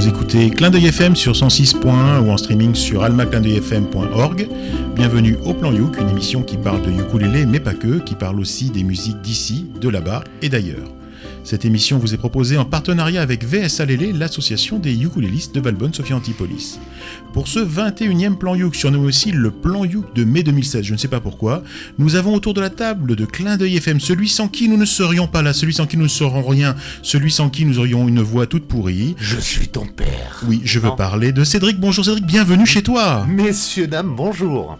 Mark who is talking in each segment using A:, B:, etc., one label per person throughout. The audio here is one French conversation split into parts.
A: Vous écoutez Clin d'œil FM sur 106.1 ou en streaming sur almaclindeuilfm.org. Bienvenue au Plan Youk, une émission qui parle de ukulélé mais pas que, qui parle aussi des musiques d'ici, de là-bas et d'ailleurs. Cette émission vous est proposée en partenariat avec VSA Lélé, l'association des ukulélistes de Valbonne Sophie Antipolis. Pour ce 21e plan Youk, surnommé aussi le plan Youk de mai 2016, je ne sais pas pourquoi, nous avons autour de la table de Clin d'œil FM celui sans qui nous ne serions pas là, celui sans qui nous ne serons rien, celui sans qui nous aurions une voix toute pourrie.
B: Je suis ton père.
A: Oui, je veux parler de Cédric. Bonjour Cédric, bienvenue chez toi.
B: Messieurs, dames, bonjour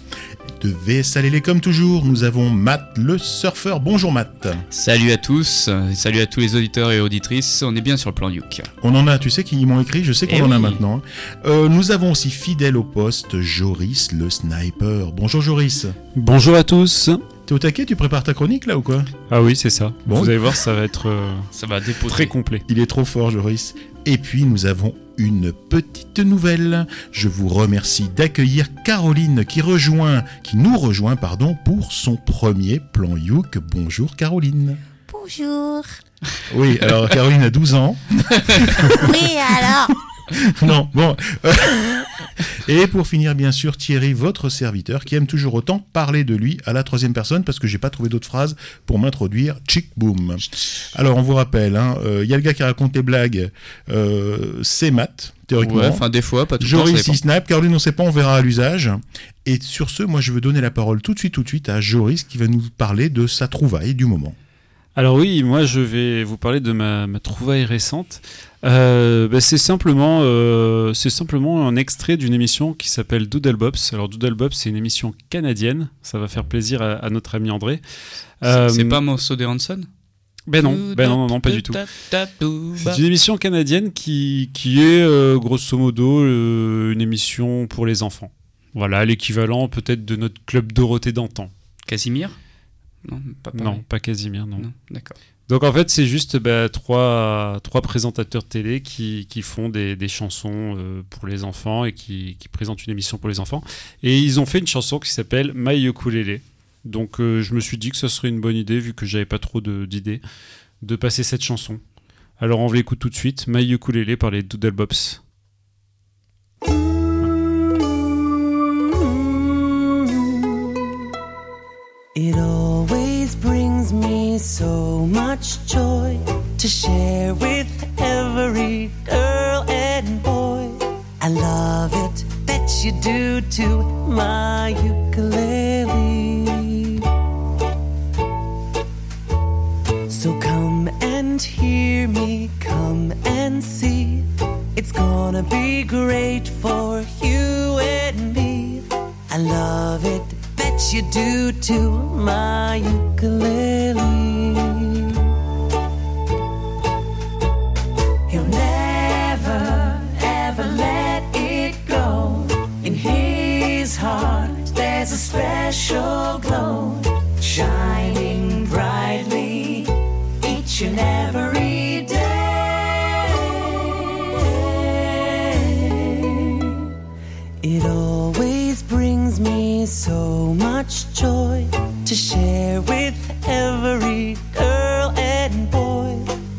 A: de VSA Lélé comme toujours, nous avons Matt le surfeur. Bonjour Matt.
C: Salut à tous, salut à tous les auditeurs et auditrices, on est bien sur le plan Youk.
A: On en a, tu sais qu'ils m'ont écrit, je sais qu'on
C: Eh
A: en a maintenant. hein. Euh, nous avons aussi fidèle au poste Joris le sniper. Bonjour Joris.
D: Bonjour à tous.
A: T'es au taquet, tu prépares ta chronique là ou quoi?
D: Ah oui, c'est ça.
A: Bon.
D: Vous allez voir, ça va être euh,
C: Ça va dépoter.
D: très complet.
A: Il est trop fort Joris. Et puis nous avons une petite nouvelle. Je vous remercie d'accueillir Caroline qui rejoint, qui nous rejoint pardon, pour son premier plan Youk. Bonjour Caroline.
E: Bonjour.
A: Oui, alors Caroline a 12 ans.
E: Oui, alors
A: Non, bon. Et pour finir, bien sûr, Thierry, votre serviteur, qui aime toujours autant parler de lui à la troisième personne, parce que j'ai pas trouvé d'autres phrases pour m'introduire. Chick boom. Alors, on vous rappelle, hein, euh, il y a le gars qui raconte les blagues, euh, c'est Matt, théoriquement.
C: Ouais, enfin des fois, pas tout le temps.
A: Joris, il snap. Caroline, on sait pas, on verra à l'usage. Et sur ce, moi, je veux donner la parole tout de suite, tout de suite à Joris, qui va nous parler de sa trouvaille du moment.
D: Alors oui, moi je vais vous parler de ma, ma trouvaille récente. Euh, bah, c'est simplement, euh, c'est simplement un extrait d'une émission qui s'appelle Doodle Bops. Alors Doodle Bops, c'est une émission canadienne. Ça va faire plaisir à, à notre ami André. Euh,
C: C'est pas un morceau de Hanson?
D: Ben non, ben non, non, non, pas du tout. C'est une émission canadienne qui, qui est euh, grosso modo euh, une émission pour les enfants. Voilà, l'équivalent peut-être de notre club Dorothée d'antan.
C: Casimir? Non, pas pareil.
D: Non, pas Casimir, non.
C: Non, d'accord.
D: Donc en fait, c'est juste bah, trois, trois présentateurs télé qui, qui font des, des chansons euh, pour les enfants et qui, qui présentent une émission pour les enfants. Et ils ont fait une chanson qui s'appelle My Ukulele. Donc euh, je me suis dit que ce serait une bonne idée, vu que j'avais pas trop d'idées, de passer cette chanson. Alors on l'écoute tout de suite, My Ukulele par les Doodle Bops.
F: It so much joy to share with every girl and boy. I love it, bet you do too, my ukulele. So come and hear me, come and see. It's gonna be great for you and me. I love it, you do to my ukulele. He'll never, ever let it go. In his heart, there's a special glow, shining brightly each and every joy to share with every girl and boy.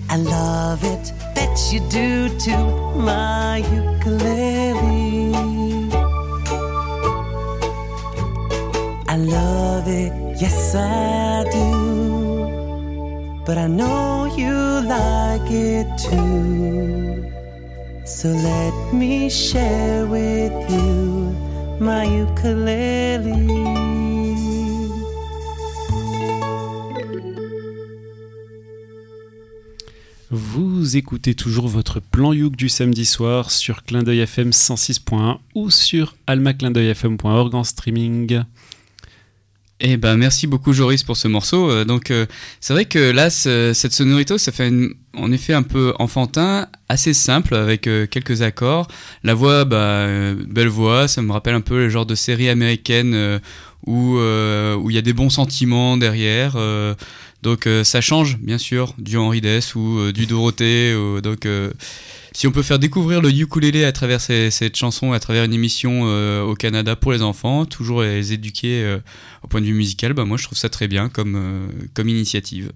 F: I love it, bet you do too, my ukulele. I love it, yes I do. But I know you like it too. So let me share with you my ukulele.
D: Vous écoutez toujours votre plan Youk du samedi soir sur Clin d'œil FM 106.1 ou sur almaclindeuilfm.org en streaming.
C: Eh ben merci beaucoup Joris pour ce morceau. Euh, donc euh, c'est vrai que là ce- cette sonorité ça fait en effet un peu enfantin, assez simple avec euh, quelques accords. La voix bah belle voix, ça me rappelle un peu le genre de série américaine où il y a des bons sentiments derrière. Donc euh, ça change bien sûr du Henri Dess ou euh, du Dorothée. donc euh, si on peut faire découvrir le ukulélé à travers cette chanson, à travers une émission au Canada pour les enfants, toujours les éduquer au point de vue musical, bah moi je trouve ça très bien comme, comme initiative.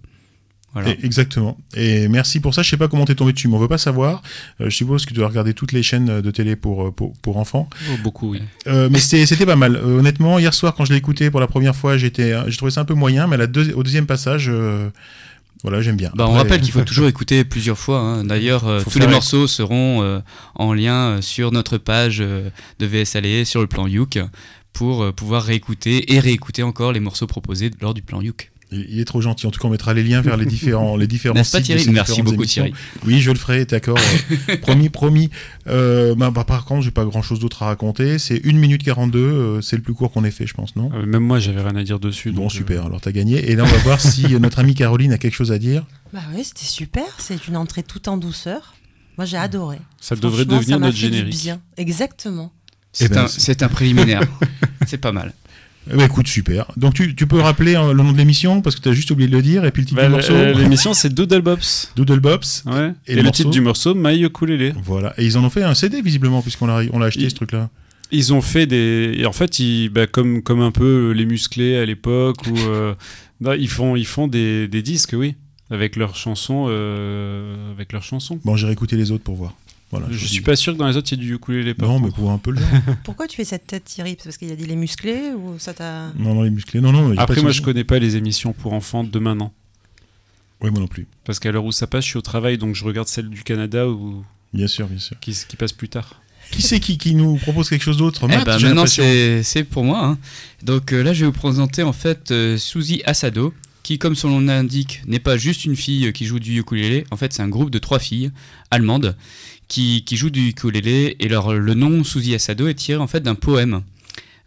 C: Voilà.
A: Et- exactement. Et merci pour ça. Je sais pas comment t'es tombé dessus, mais on veut pas savoir. Euh, je suppose que tu dois regarder toutes les chaînes de télé pour, euh, pour, pour enfants.
D: Oh, beaucoup, oui.
A: Euh, mais c'était c'était pas mal. Euh, honnêtement, hier soir, quand je l'ai écouté pour la première fois, j'étais, euh, j'ai trouvé ça un peu moyen, mais à la deux- au deuxième passage, euh, voilà, j'aime bien.
C: Bah, on
A: Après,
C: rappelle qu'il faut toujours écouter plusieurs fois. hein. D'ailleurs, euh, tous les morceaux seront euh, en lien euh, sur notre page euh, de VS Allé, sur le plan Youk, pour euh, pouvoir réécouter et réécouter encore les morceaux proposés lors du plan Youk.
A: Il, il est trop gentil. En tout cas, on mettra les liens vers les différents, les différents
C: pas
A: sites de
C: Thierry
A: ces
C: Merci beaucoup
A: émissions.
C: Thierry.
A: Oui, je le ferai, d'accord. promis, promis. Euh, bah, bah, par contre, j'ai pas grand chose d'autre à raconter. C'est 1 minute 42, euh, c'est le plus court qu'on ait fait, je pense, non?
D: Euh, même moi, j'avais rien à dire dessus.
A: Bon,
D: donc, euh,
A: super, alors t'as gagné. Et là, on va voir si notre amie Caroline a quelque chose à dire.
G: Bah oui, c'était super. C'est une entrée tout en douceur. Moi, j'ai adoré.
D: ça devrait devenir
G: ça
D: notre
G: fait du
D: générique.
G: bien. Exactement.
C: C'est
A: ben,
C: un,
A: c'est-
C: c'est un préliminaire. c'est pas mal.
A: Eh ben, écoute, super. Donc, tu, tu peux rappeler euh, le nom de l'émission parce que t'as juste oublié de le dire et puis le titre
D: Bah,
A: du morceau.
D: euh, L'émission, c'est Doodle Bops.
A: Doodle Bops.
D: Ouais.
A: Et
D: Et,
A: le
D: titre du morceau, My Ukulele.
A: Voilà. Et ils en ont fait un CD visiblement puisqu'on l'a on l'a acheté
D: Il-
A: ce truc-là.
D: Ils ont fait des. Et en fait, ils, bah, comme, comme un peu les musclés à l'époque, où, euh, ils font, ils font des, des disques, oui, avec leurs chansons. euh, avec leurs chansons.
A: Bon, j'ai réécouté les autres pour voir. Voilà.
D: Je
A: vous
D: suis
A: dis.
D: pas sûr que dans les autres, il y ait du ukulélé.
A: Non, mais pour un peu le.
G: Pourquoi tu fais cette tête, Thierry? C'est parce qu'il a dit les musclés ou ça t'a.
A: Non, non, les musclés. Non, non.
D: Après, moi, je connais pas les émissions pour enfants de maintenant.
A: Oui, moi non plus.
D: Parce qu'à l'heure où ça passe, je suis au travail, donc je regarde celle du Canada ou
A: Bien sûr, bien sûr.
D: qui, qui passe plus tard.
A: Qui c'est qui, qui nous propose quelque chose d'autre?
C: Eh ben, maintenant, c'est pour moi. hein. Donc euh, là, je vais vous présenter en fait euh, Suzy Asado, qui, comme son nom l'indique, n'est pas juste une fille euh, qui joue du ukulélé. En fait, c'est un groupe de trois filles allemandes qui, jouent du ukulélé. Et leur, le nom Suzy Asado est tiré en fait d'un poème.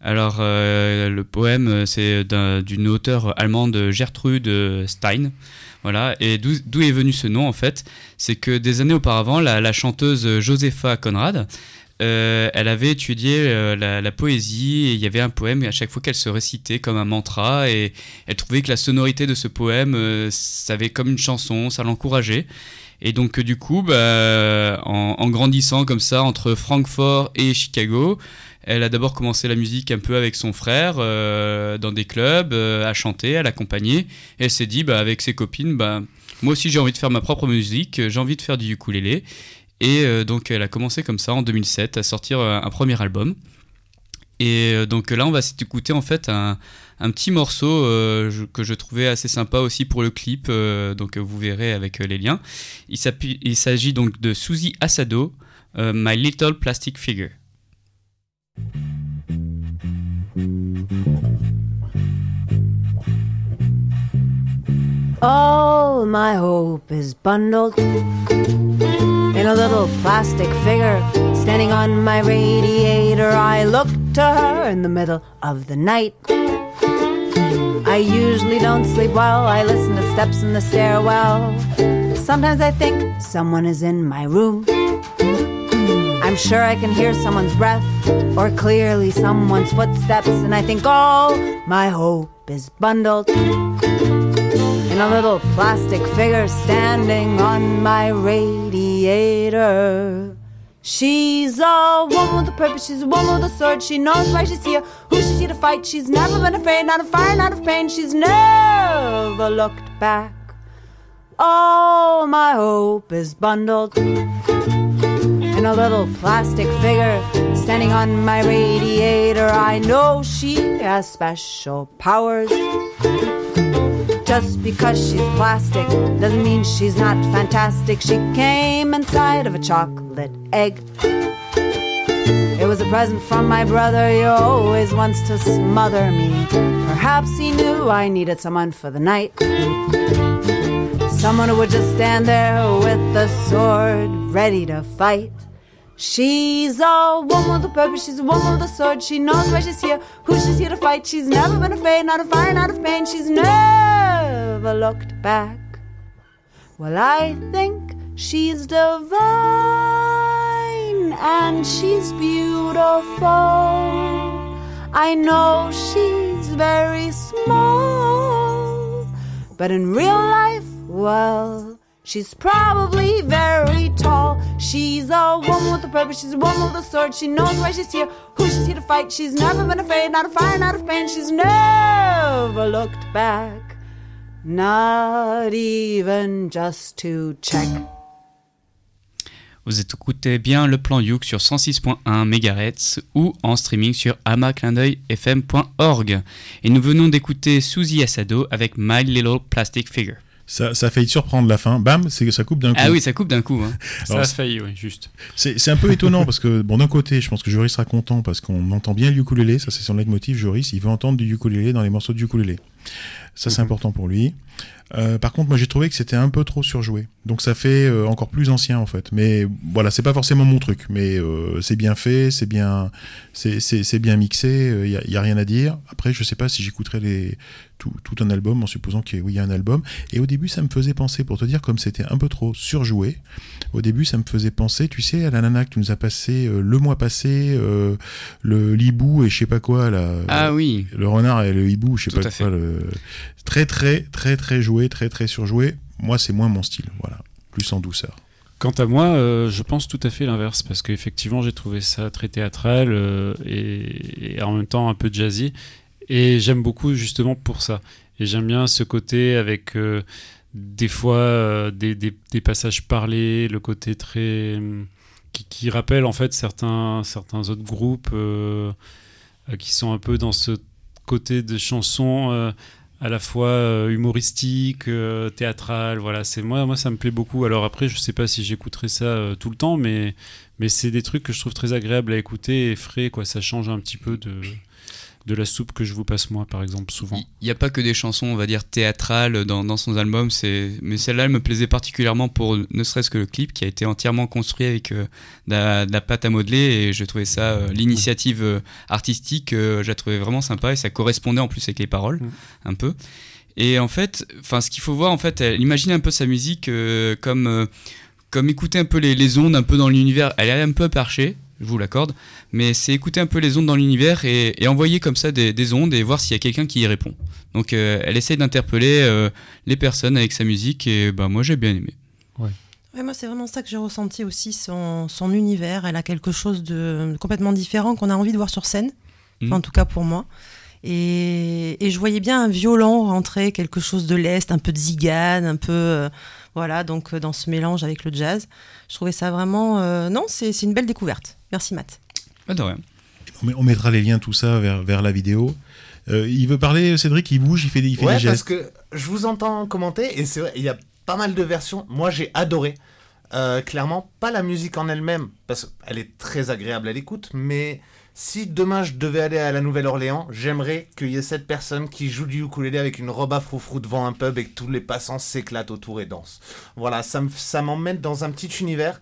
C: Alors, euh, le poème, euh, c'est d'un- d'une auteure allemande, Gertrude Stein. Voilà. Et d'où est venu ce nom en fait? C'est que des années auparavant, la, chanteuse Josepha Conrad euh, elle avait étudié la, la poésie et il y avait un poème à chaque fois qu'elle se récitait comme un mantra et elle trouvait que la sonorité de ce poème, euh, ça avait comme une chanson, ça l'encourageait. Et donc euh, du coup, bah, en, grandissant comme ça entre Francfort et Chicago, elle a d'abord commencé la musique un peu avec son frère euh, dans des clubs, euh, à chanter, à l'accompagner. Et elle s'est dit, bah, avec ses copines, bah, moi aussi j'ai envie de faire ma propre musique, j'ai envie de faire du ukulélé. Et donc elle a commencé comme ça en 2007 à sortir euh, un premier album. Et donc là on va s'écouter en fait un, un petit morceau euh, que je trouvais assez sympa aussi pour le clip, euh, donc vous verrez avec euh, les liens. Il s'agit donc de Suzy Asado, My Little Plastic Figure.
H: All my hope is bundled in a little plastic figure standing on my radiator. I look to her in the middle of the night. I usually don't sleep well. I listen to steps in the stairwell. Sometimes I think someone is in my room. I'm sure I can hear someone's breath or clearly someone's footsteps, and I think all my hope is bundled in a little plastic figure standing on my radiator. She's a woman with a purpose, she's a woman with a sword. She knows why she's here, who she's here to fight. She's never been afraid, not of fire, not of pain. She's never looked back. All my hope is bundled in a little plastic figure standing on my radiator. I know she has special powers. Just because she's plastic doesn't mean she's not fantastic. She came inside of a chocolate egg. It was a present from my brother. He always wants to smother me. Perhaps he knew I needed someone for the night. Someone who would just stand there with a sword ready to fight. She's a woman with a purpose, she's a woman with a sword. She knows why she's here, who she's here to fight. She's never been afraid, not of fire, not of pain. She's never looked back. Well, I think she's divine and she's beautiful. I know she's very small, but in real life, well, she's probably very tall. She's a woman with a purpose, she's a woman with a sword. She knows why she's here, who she's here to fight. She's never been afraid, not of fire, not of pain. She's never looked back. Not even just to check.
C: Vous écoutez bien le plan Youk sur 106.1 MHz ou en streaming sur amaclindeuilfm.org. Et nous venons d'écouter Suzy Asado avec My Little Plastic Figure.
A: Ça, ça a failli surprendre la fin. Bam, c'est ça coupe d'un coup.
C: Ah oui, ça coupe d'un coup. hein.
D: Ça a failli, oui, juste.
A: C'est c'est un peu étonnant parce que, bon, d'un côté, je pense que Joris sera content parce qu'on entend bien le ukulélé, ça c'est son leitmotiv, Joris, il veut entendre du ukulélé dans les morceaux de ukulélé. Ça c'est
D: Mhm.
A: important pour lui. Euh, par contre, moi j'ai trouvé que c'était un peu trop surjoué. Donc ça fait euh, encore plus ancien en fait. Mais voilà, c'est pas forcément mon truc. Mais euh, c'est bien fait, c'est bien, c'est- c'est c'est bien mixé, il y, a, y a rien à dire. Après, je sais pas si j'écouterai les tout, tout un album en supposant qu'il y, ait- oui, y a un album. Et au début, ça me faisait penser, pour te dire, comme c'était un peu trop surjoué, au début, ça me faisait penser, tu sais, à la nana que tu nous as passé euh, le mois passé, euh, le hibou et je sais pas quoi, là.
C: Ah oui.
A: Le renard et le hibou, je sais
C: Tout
A: pas quoi. Le... Très, très, très, très joué, très, très surjoué. Moi, c'est moins mon style. Voilà. Plus en douceur.
D: Quant à moi, euh, je pense tout à fait l'inverse, parce qu'effectivement, j'ai trouvé ça très théâtral euh, et, en même temps un peu jazzy. Et j'aime beaucoup justement pour ça. Et j'aime bien ce côté avec euh, des fois des, passages parlés, le côté très. hum, qui, qui rappelle en fait certains, certains autres groupes qui sont un peu dans ce côté de chansons. À la fois euh, humoristique, euh, théâtral, voilà, c'est moi, moi ça me plaît beaucoup. Alors après, je sais pas si j'écouterai ça euh, tout le temps, mais mais c'est des trucs que je trouve très agréables à écouter et frais, quoi. Ça change un petit peu de de la soupe que je vous passe moi, par exemple, souvent.
C: Il n'y a pas que des chansons, on va dire, théâtrales dans, dans son album, c'est... mais celle-là, elle me plaisait particulièrement pour ne serait-ce que le clip qui a été entièrement construit avec euh, de, la, de la pâte à modeler et je trouvais ça, euh, l'initiative euh, artistique, je la trouvais vraiment sympa et ça correspondait en plus avec les paroles, un peu. Et en fait, enfin, ce qu'il faut voir, en fait, elle imagine un peu sa musique comme, comme écouter un peu les, les ondes un peu dans l'univers. Elle est un peu perchée, je vous l'accorde, mais c'est écouter un peu les ondes dans l'univers et, et envoyer comme ça des, des ondes et voir s'il y a quelqu'un qui y répond. Donc euh, elle essaye d'interpeller euh, les personnes avec sa musique et bah, moi j'ai bien aimé.
G: Ouais, moi, c'est vraiment ça que j'ai ressenti aussi, son, son univers. Elle a quelque chose de complètement différent qu'on a envie de voir sur scène,
C: Mhm.
G: Enfin, en tout cas pour moi. Et, et je voyais bien un violon rentrer, quelque chose de l'Est, un peu de zigane, un peu. euh, voilà, donc dans ce mélange avec le jazz. Je trouvais ça vraiment. euh, non, c'est une belle découverte. Merci, Matt.
C: Pas de rien.
A: On, met- on mettra les liens, tout ça, vers, vers la vidéo. Euh, il veut parler, Cédric, il bouge, il fait des, il fait
B: Ouais,
A: des
B: parce
A: gestes.
B: que je vous entends commenter et c'est vrai, il y a pas mal de versions. Moi, j'ai adoré. Euh, clairement, pas la musique en elle-même, parce qu'elle est très agréable à l'écoute, mais si demain je devais aller à la Nouvelle-Orléans, j'aimerais qu'il y ait cette personne qui joue du ukulélé avec une robe à froufrou devant un pub et que tous les passants s'éclatent autour et dansent. Voilà, ça m'emmène dans un petit univers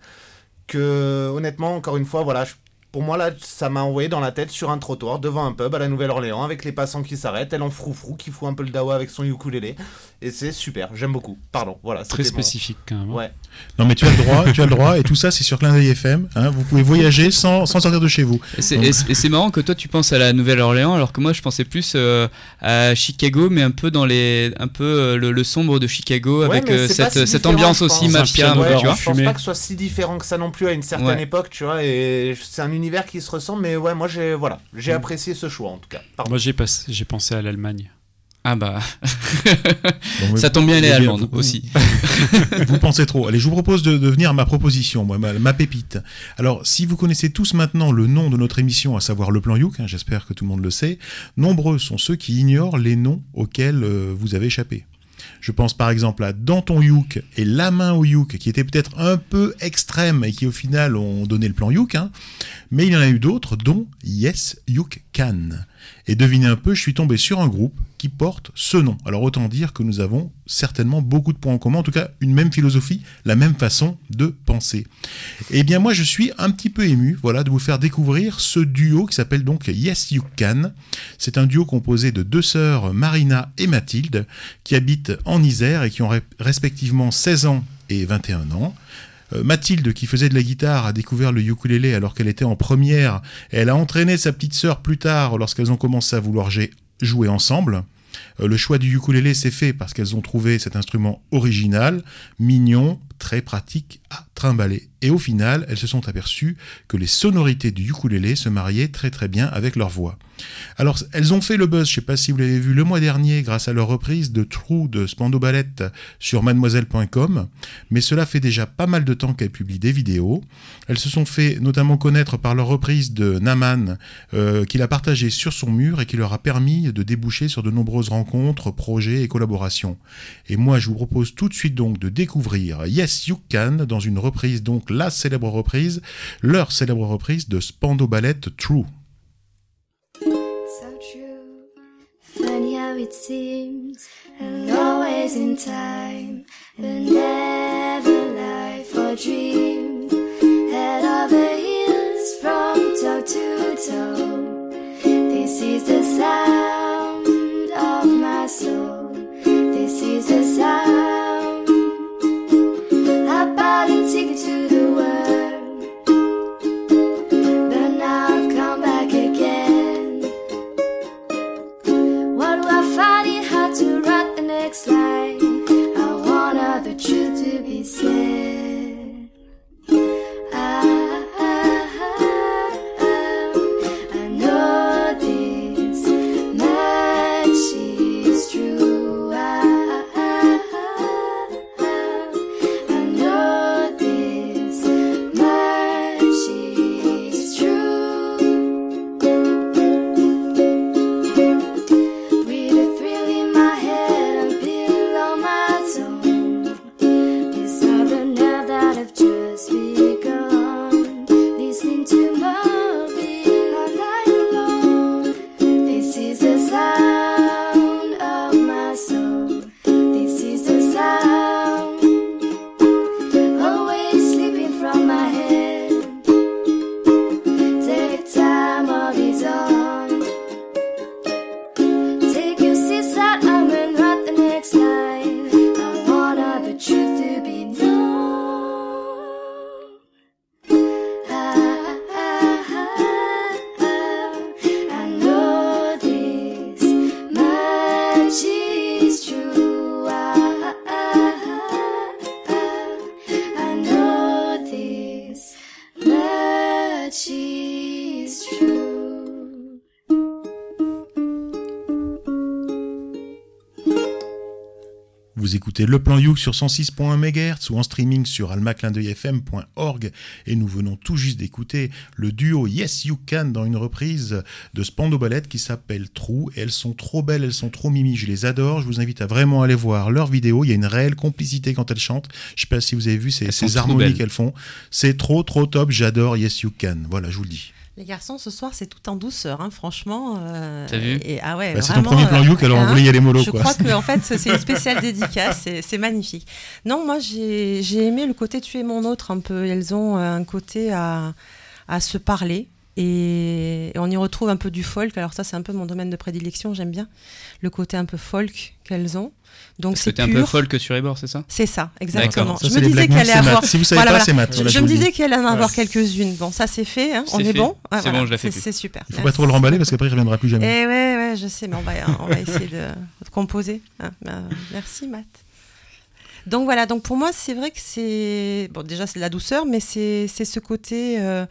B: que, honnêtement, encore une fois, voilà, je- pour moi, là, ça m'a envoyé dans la tête sur un trottoir devant un pub à la Nouvelle-Orléans avec les passants qui s'arrêtent, elle en froufrou, qui fout un peu le dawa avec son ukulélé. Et c'est super, j'aime beaucoup. Pardon, voilà.
D: Très
B: mon-
D: spécifique quand même. hein.
B: Ouais.
A: Non, mais tu as le droit, tu as le droit, et tout ça, c'est sur Clin d'œil FM. hein, vous pouvez voyager sans, sans sortir de chez vous.
C: Et c'est- marrant que toi tu penses à la Nouvelle-Orléans alors que moi je pensais plus euh, à Chicago mais un peu dans les un peu euh, le, le sombre de Chicago
B: Ouais,
C: avec euh, cette,
B: si
C: cette
B: différent,
C: ambiance aussi mafia,
D: en
B: je pense pas que ce soit si différent que ça non plus à une certaine
C: Ouais.
B: époque, tu vois, et c'est un univers qui se ressemble, mais ouais, moi j'ai voilà, j'ai apprécié ce choix en tout cas. Pardon.
D: Moi j'ai j'ai pensé à l'Allemagne.
C: Ah bah
A: Bon,
C: ça tombe bien elle est allemande
A: vous-
C: aussi.
A: vous pensez trop. Allez, je vous propose de, de venir à ma proposition, moi, ma, ma pépite. Alors, si vous connaissez tous maintenant le nom de notre émission, à savoir le plan Youk, hein, j'espère que tout le monde le sait, nombreux sont ceux qui ignorent les noms auxquels euh, vous avez échappé. Je pense par exemple à Danton Youk et La main au Youk, qui étaient peut-être un peu extrêmes et qui au final ont donné le plan Youk, hein. mais il y en a eu d'autres, dont Yes Youk Can. Et devinez un peu, je suis tombé sur un groupe qui porte ce nom. Alors autant dire que nous avons certainement beaucoup de points en commun, en tout cas une même philosophie, la même façon de penser. Eh bien moi je suis un petit peu ému, voilà, de vous faire découvrir ce duo qui s'appelle donc Yes You Can. C'est un duo composé de deux sœurs, Marina et Mathilde, qui habitent en Isère et qui ont re- respectivement 16 ans et 21 ans. Euh, Mathilde, qui faisait de la guitare, a découvert le ukulélé alors qu'elle était en première. Et elle a entraîné sa petite sœur plus tard lorsqu'elles ont commencé à vouloir gé- jouer ensemble. Euh, le choix du ukulélé s'est fait parce qu'elles ont trouvé cet instrument original, mignon, très pratique à trimballer. Et au final, elles se sont aperçues que les sonorités du ukulélé se mariaient très très bien avec leur voix. Alors, elles ont fait le buzz, je sais pas si vous l'avez vu le mois dernier, grâce à leur reprise de True de Spando Ballet sur mademoiselle.com, mais cela fait déjà pas mal de temps qu'elles publient des vidéos. Elles se sont fait notamment connaître par leur reprise de Naman, euh, qu'il a partagé sur son mur et qui leur a permis de déboucher sur de nombreuses rencontres, projets et collaborations. Et moi, je vous propose tout de suite donc de découvrir Yes You Can dans une reprise, donc la célèbre reprise, leur célèbre reprise de Spando Ballet True.
I: so true. Funny how it seems, and always in time, but never life or dream. Head over heels from toe to toe. This is the sound of my soul.
A: Vous écoutez Le Plan Youk sur 106.1 MHz ou en streaming sur almaclindeuilfm.org et nous venons tout juste d'écouter le duo Yes You Can dans une reprise de Spando Ballet qui s'appelle et elles sont trop belles, elles sont trop mimi, je les adore, je vous invite à vraiment aller voir leurs vidéos, il y a une réelle complicité quand elles chantent, je sais pas si vous avez vu ces, ces harmonies qu'elles font, c'est trop trop top, j'adore Yes You Can, voilà je vous le dis.
G: Les garçons, ce soir, c'est tout en douceur, hein, franchement. euh,
C: T'as vu
G: et, ah ouais,
A: Bah, c'est ton premier plan
G: euh,
A: Youk, alors on
G: hein,
A: voulait y aller mollo
G: Je
A: quoi.
G: crois que en fait, c'est une spéciale dédicace, c'est- magnifique. Non, moi, j'ai j'ai aimé le côté tu es mon autre un peu. Elles ont un côté à, à se parler. Et, et on y retrouve un peu du folk. Alors ça, c'est un peu mon domaine de prédilection. J'aime bien le côté un peu folk qu'elles ont. Donc c'est
C: C'était un peu folk sur les bords, c'est ça?
G: C'est ça, exactement.
A: Ça,
G: Je me disais qu'elle allait avoir.
A: Si vous savez
G: Voilà,
A: pas,
G: voilà.
A: c'est.
G: Je, je me disais qu'elle allait en avoir quelques-unes. Bon, ça c'est fait. hein, On est bon. Ah,
C: C'est
G: voilà.
C: bon, je la fais
G: C'est-
C: plus.
G: C'est super.
A: Il faut pas trop le remballer parce qu'après il reviendra plus jamais.
G: Eh ouais, ouais, je sais, mais on va, on va essayer de, de composer. hein. Euh, merci, Matt. Donc voilà, donc pour moi, c'est vrai que c'est. Bon, déjà, c'est de la douceur, mais c'est c'est ce côté. euh,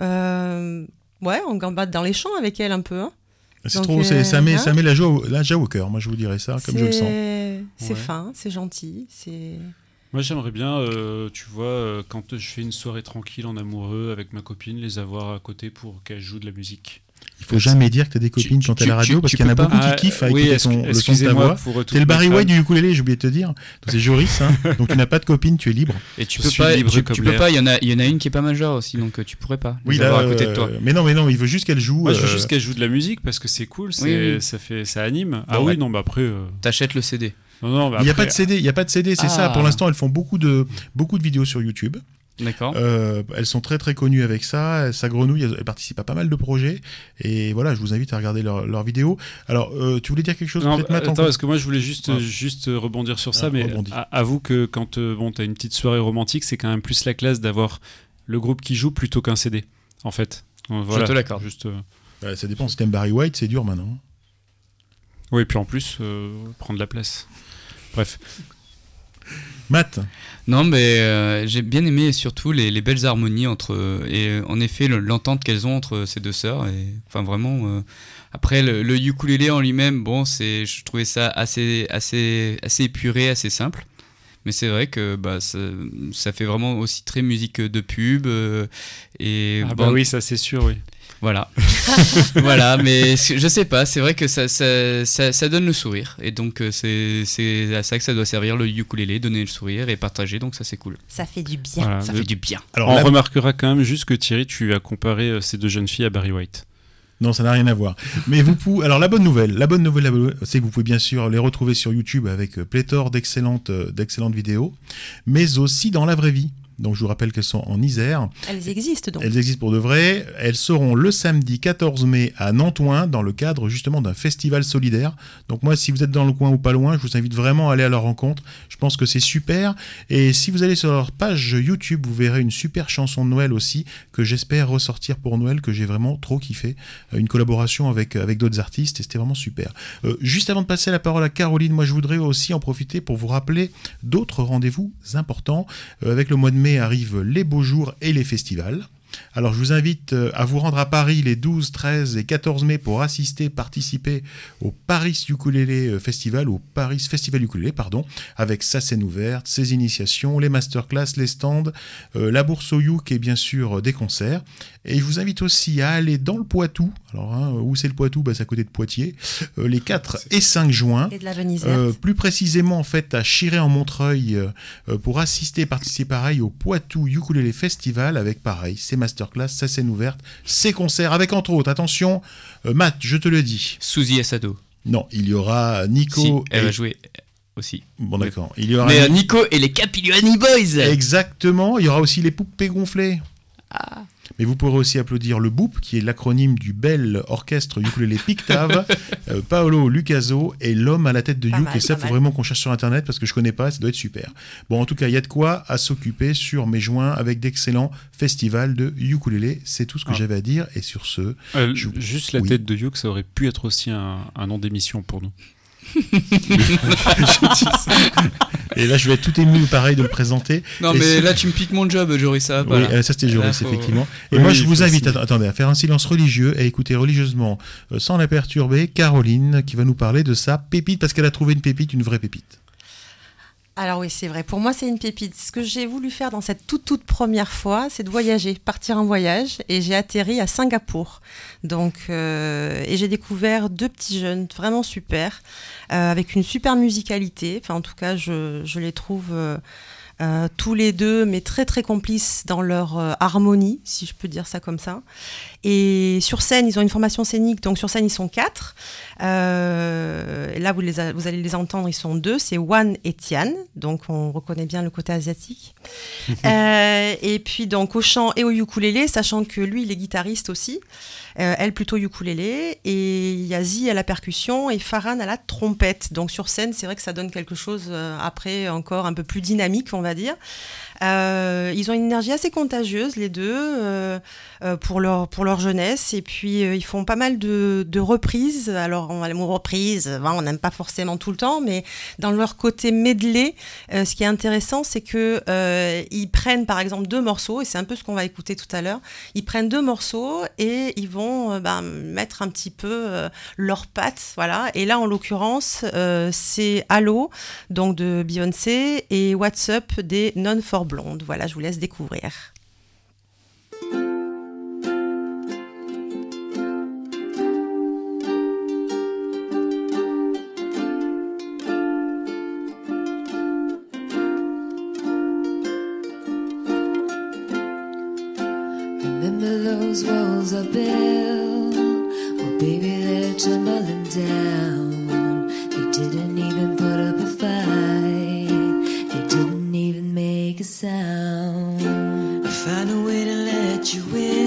G: ouais, on gambade dans les champs avec elle un peu. hein.
A: C'est trop, c'est-
G: euh,
A: ça met,
G: hein
A: ça met la joie, au- la joie au cœur. Moi, je vous dirais ça, comme je le sens.
G: C'est
D: Ouais.
G: fin, c'est gentil, c'est.
D: Moi, j'aimerais bien, euh, tu vois, euh, quand je fais une soirée tranquille en amoureux avec ma copine, les avoir à côté pour qu'elle joue de la musique.
A: Il faut jamais dire que t'as des copines
C: tu-
A: quand t'es à la radio
C: tu-
A: parce qu'il y en a beaucoup
D: Ah,
A: qui kiffent à
D: oui,
A: écouter
D: excu-
A: ton, le son de ta voix. T'es le Barry. White du ukulélé, j'ai oublié de te dire. C'est Joris, hein. donc tu n'as pas de copine, tu es libre.
D: Et tu
C: peux pas,
D: libre
C: tu, tu peux pas, il y en a, il y en a une qui est pas majeure aussi, donc euh, tu pourrais pas les
A: Oui, là,
C: avoir à côté de
A: euh,
C: toi.
A: Mais non, mais non, il veut juste qu'elle joue.
D: Moi, je veux
A: euh,
D: juste qu'elle joue de la musique parce que c'est cool, c'est, ça fait, ça anime. Ah oui, non, bah après.
C: T'achètes le CD.
D: Non, non, bah
A: Il n'y a pas de CD, il y a pas de CD, c'est ça.
C: Ah.
A: Pour l'instant, elles font beaucoup de beaucoup de vidéos sur YouTube.
C: D'accord.
A: Euh, elles sont très très connues avec ça. Ça grenouille, elles, elles participent à pas mal de projets. Et voilà, je vous invite à regarder leurs leurs vidéos. Alors, euh, tu voulais dire quelque chose
D: Non, bah, attends, parce que moi je voulais juste,
A: Ah.
D: juste rebondir sur ça,
A: Ah,
D: mais avoue que quand euh, bon, tu as une petite soirée romantique, c'est quand même plus la classe d'avoir le groupe qui joue plutôt qu'un CD, en fait. Voilà,
C: te l'accorde.
D: Juste, euh,
A: Bah, Ça dépend. Si t'aimes Barry White, c'est dur maintenant.
D: Oui, puis en plus, euh, prendre la place. Bref.
A: Matt
C: Non, mais euh, j'ai bien aimé surtout les, les belles harmonies entre et euh, en effet le- l'entente qu'elles ont entre ces deux sœurs. Et, enfin vraiment. euh, après le, le ukulélé en lui-même, bon, c'est, je trouvais ça assez, assez, assez épuré, assez simple. Mais c'est vrai que bah, ça, ça fait vraiment aussi très musique de pub. euh, et
D: Ah
C: bon,
D: bah oui, ça c'est sûr, oui.
C: Voilà. voilà, mais je sais pas, c'est vrai que ça, ça, ça, ça donne le sourire. Et donc, euh, c'est à ça que ça doit servir le ukulélé, donner le sourire et partager. Donc, ça, c'est cool.
G: Ça fait du bien.
D: Voilà.
C: Ça
D: Le-
C: fait du bien.
A: Alors
D: On
A: là-
D: remarquera quand même juste que Thierry, tu as comparé euh, ces deux jeunes filles à Barry White.
A: Non, ça n'a rien à voir. Mais vous pouvez. Alors la bonne nouvelle, la bonne nouvelle, bonne- c'est que vous pouvez bien sûr les retrouver sur YouTube avec euh, pléthore d'excellentes, d'excellentes vidéos, mais aussi dans la vraie vie. Donc je vous rappelle qu'elles sont en Isère.
G: Elles existent donc.
A: Elles existent pour de vrai. Elles seront le samedi 14 mai à Nantouin dans le cadre justement d'un festival solidaire. Donc moi, si vous êtes dans le coin ou pas loin, je vous invite vraiment à aller à leur rencontre. Je pense que c'est super. Et si vous allez sur leur page YouTube, vous verrez une super chanson de Noël aussi que j'espère ressortir pour Noël, que j'ai vraiment trop kiffé. Euh, Une collaboration avec, avec d'autres artistes et c'était vraiment super. Euh, juste avant de passer la parole à Caroline, moi je voudrais aussi en profiter pour vous rappeler d'autres rendez-vous importants. Euh, avec le mois de mai arrivent les beaux jours et les festivals. Alors je vous invite euh, à vous rendre à Paris les 12, 13 et 14 mai pour assister, participer au Paris Ukulele euh, Festival, au Paris Festival Ukulele, pardon, avec sa scène ouverte, ses initiations, les masterclass, les stands, euh, la bourse au Youk et bien sûr euh, des concerts. Et je vous invite aussi à aller dans le Poitou. Alors hein, où c'est le Poitou? Bah, C'est à côté de Poitiers. Euh, les 4 et 5 juin.
G: Et de la Venise
A: Euh,
G: verte.
A: plus précisément en fait à Chiré en Montreuil pour assister et participer pareil au Poitou Ukulele Festival avec pareil ses masterclass, sa scène ouverte, ses concerts avec entre autres, attention, euh, Matt, je te le dis.
C: Suzy Asado.
A: Non, il y aura Nico.
C: Si, elle
A: et-
C: va jouer aussi.
A: Bon d'accord. Il y aura
C: Mais euh, Nico et les Capiluani Boys
A: Exactement. Il y aura aussi les poupées gonflées.
C: Ah.
A: Mais vous pourrez aussi applaudir le BOUP, qui est l'acronyme du bel orchestre ukulélé Pictave, euh, Paolo Lucaso et l'homme à la tête de
G: Pas
A: Youk.
G: mal,
A: et ça,
G: pas
A: faut
G: mal.
A: vraiment qu'on cherche sur Internet parce que je connais pas, ça doit être super. Bon, en tout cas, il y a de quoi à s'occuper sur mes joints avec d'excellents festivals de ukulélé. C'est tout ce que
D: Ah.
A: j'avais à dire. Et sur ce,
D: Euh,
A: Je-
D: Juste la
A: oui.
D: tête de Youk, ça aurait pu être aussi un, un nom d'émission pour nous.
A: Et là, je vais être tout ému, pareil, de le présenter.
C: Non,
A: Et
C: mais
A: si-
C: là, tu me piques mon job, Joris. Ça,
A: Oui,
C: voilà.
A: euh, ça c'était Joris,
C: Là, faut-
A: effectivement. Et
D: Oui,
A: moi, je vous invite, att- attendez, à faire un silence religieux et à écouter religieusement, euh, sans la perturber, Caroline, qui va nous parler de sa pépite, parce qu'elle a trouvé une pépite, une vraie pépite.
G: Alors oui, c'est vrai. Pour moi, c'est une pépite. Ce que j'ai voulu faire dans cette toute toute première fois, c'est de voyager, partir en voyage, et j'ai atterri à Singapour. Donc, euh, et j'ai découvert deux petits jeunes vraiment super, euh, avec une super musicalité. Enfin, en tout cas, je, je les trouve euh, euh, tous les deux, mais très très complices dans leur euh, harmonie, si je peux dire ça comme ça. Et sur scène, ils ont une formation scénique, donc sur scène, ils sont quatre. Euh, là, vous, les a- vous allez les entendre, ils sont deux, c'est Wan et Tian, donc on reconnaît bien le côté asiatique. Euh, et puis donc au chant et au ukulélé, sachant que lui, il est guitariste aussi, Euh, elle plutôt ukulélé, et il y a Zi à la percussion et Farhan à la trompette. Donc sur scène, c'est vrai que ça donne quelque chose après encore un peu plus dynamique, on va dire. Euh, ils ont une énergie assez contagieuse, les deux, euh, euh, pour, leur, pour leur jeunesse. Et puis, ils font pas mal de, de reprises. Alors, on mot reprise, ben, on n'aime pas forcément tout le temps, mais dans leur côté medley, ce qui est intéressant, c'est que ils prennent, par exemple, deux morceaux, et c'est un peu ce qu'on va écouter tout à l'heure. Ils prennent deux morceaux et ils vont ben, mettre un petit peu leurs pattes, voilà. Et là, en l'occurrence, c'est Allo, donc de Beyoncé, et What's Up des Non for Voilà, je vous laisse découvrir.
I: Down. They didn't even put up a fight. Found a way to let you in.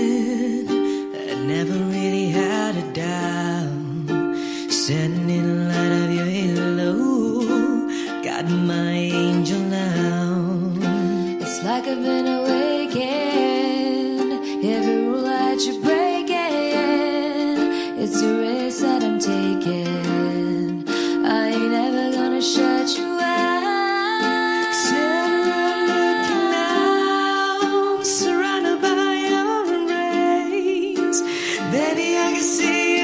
I: Baby, I
J: can see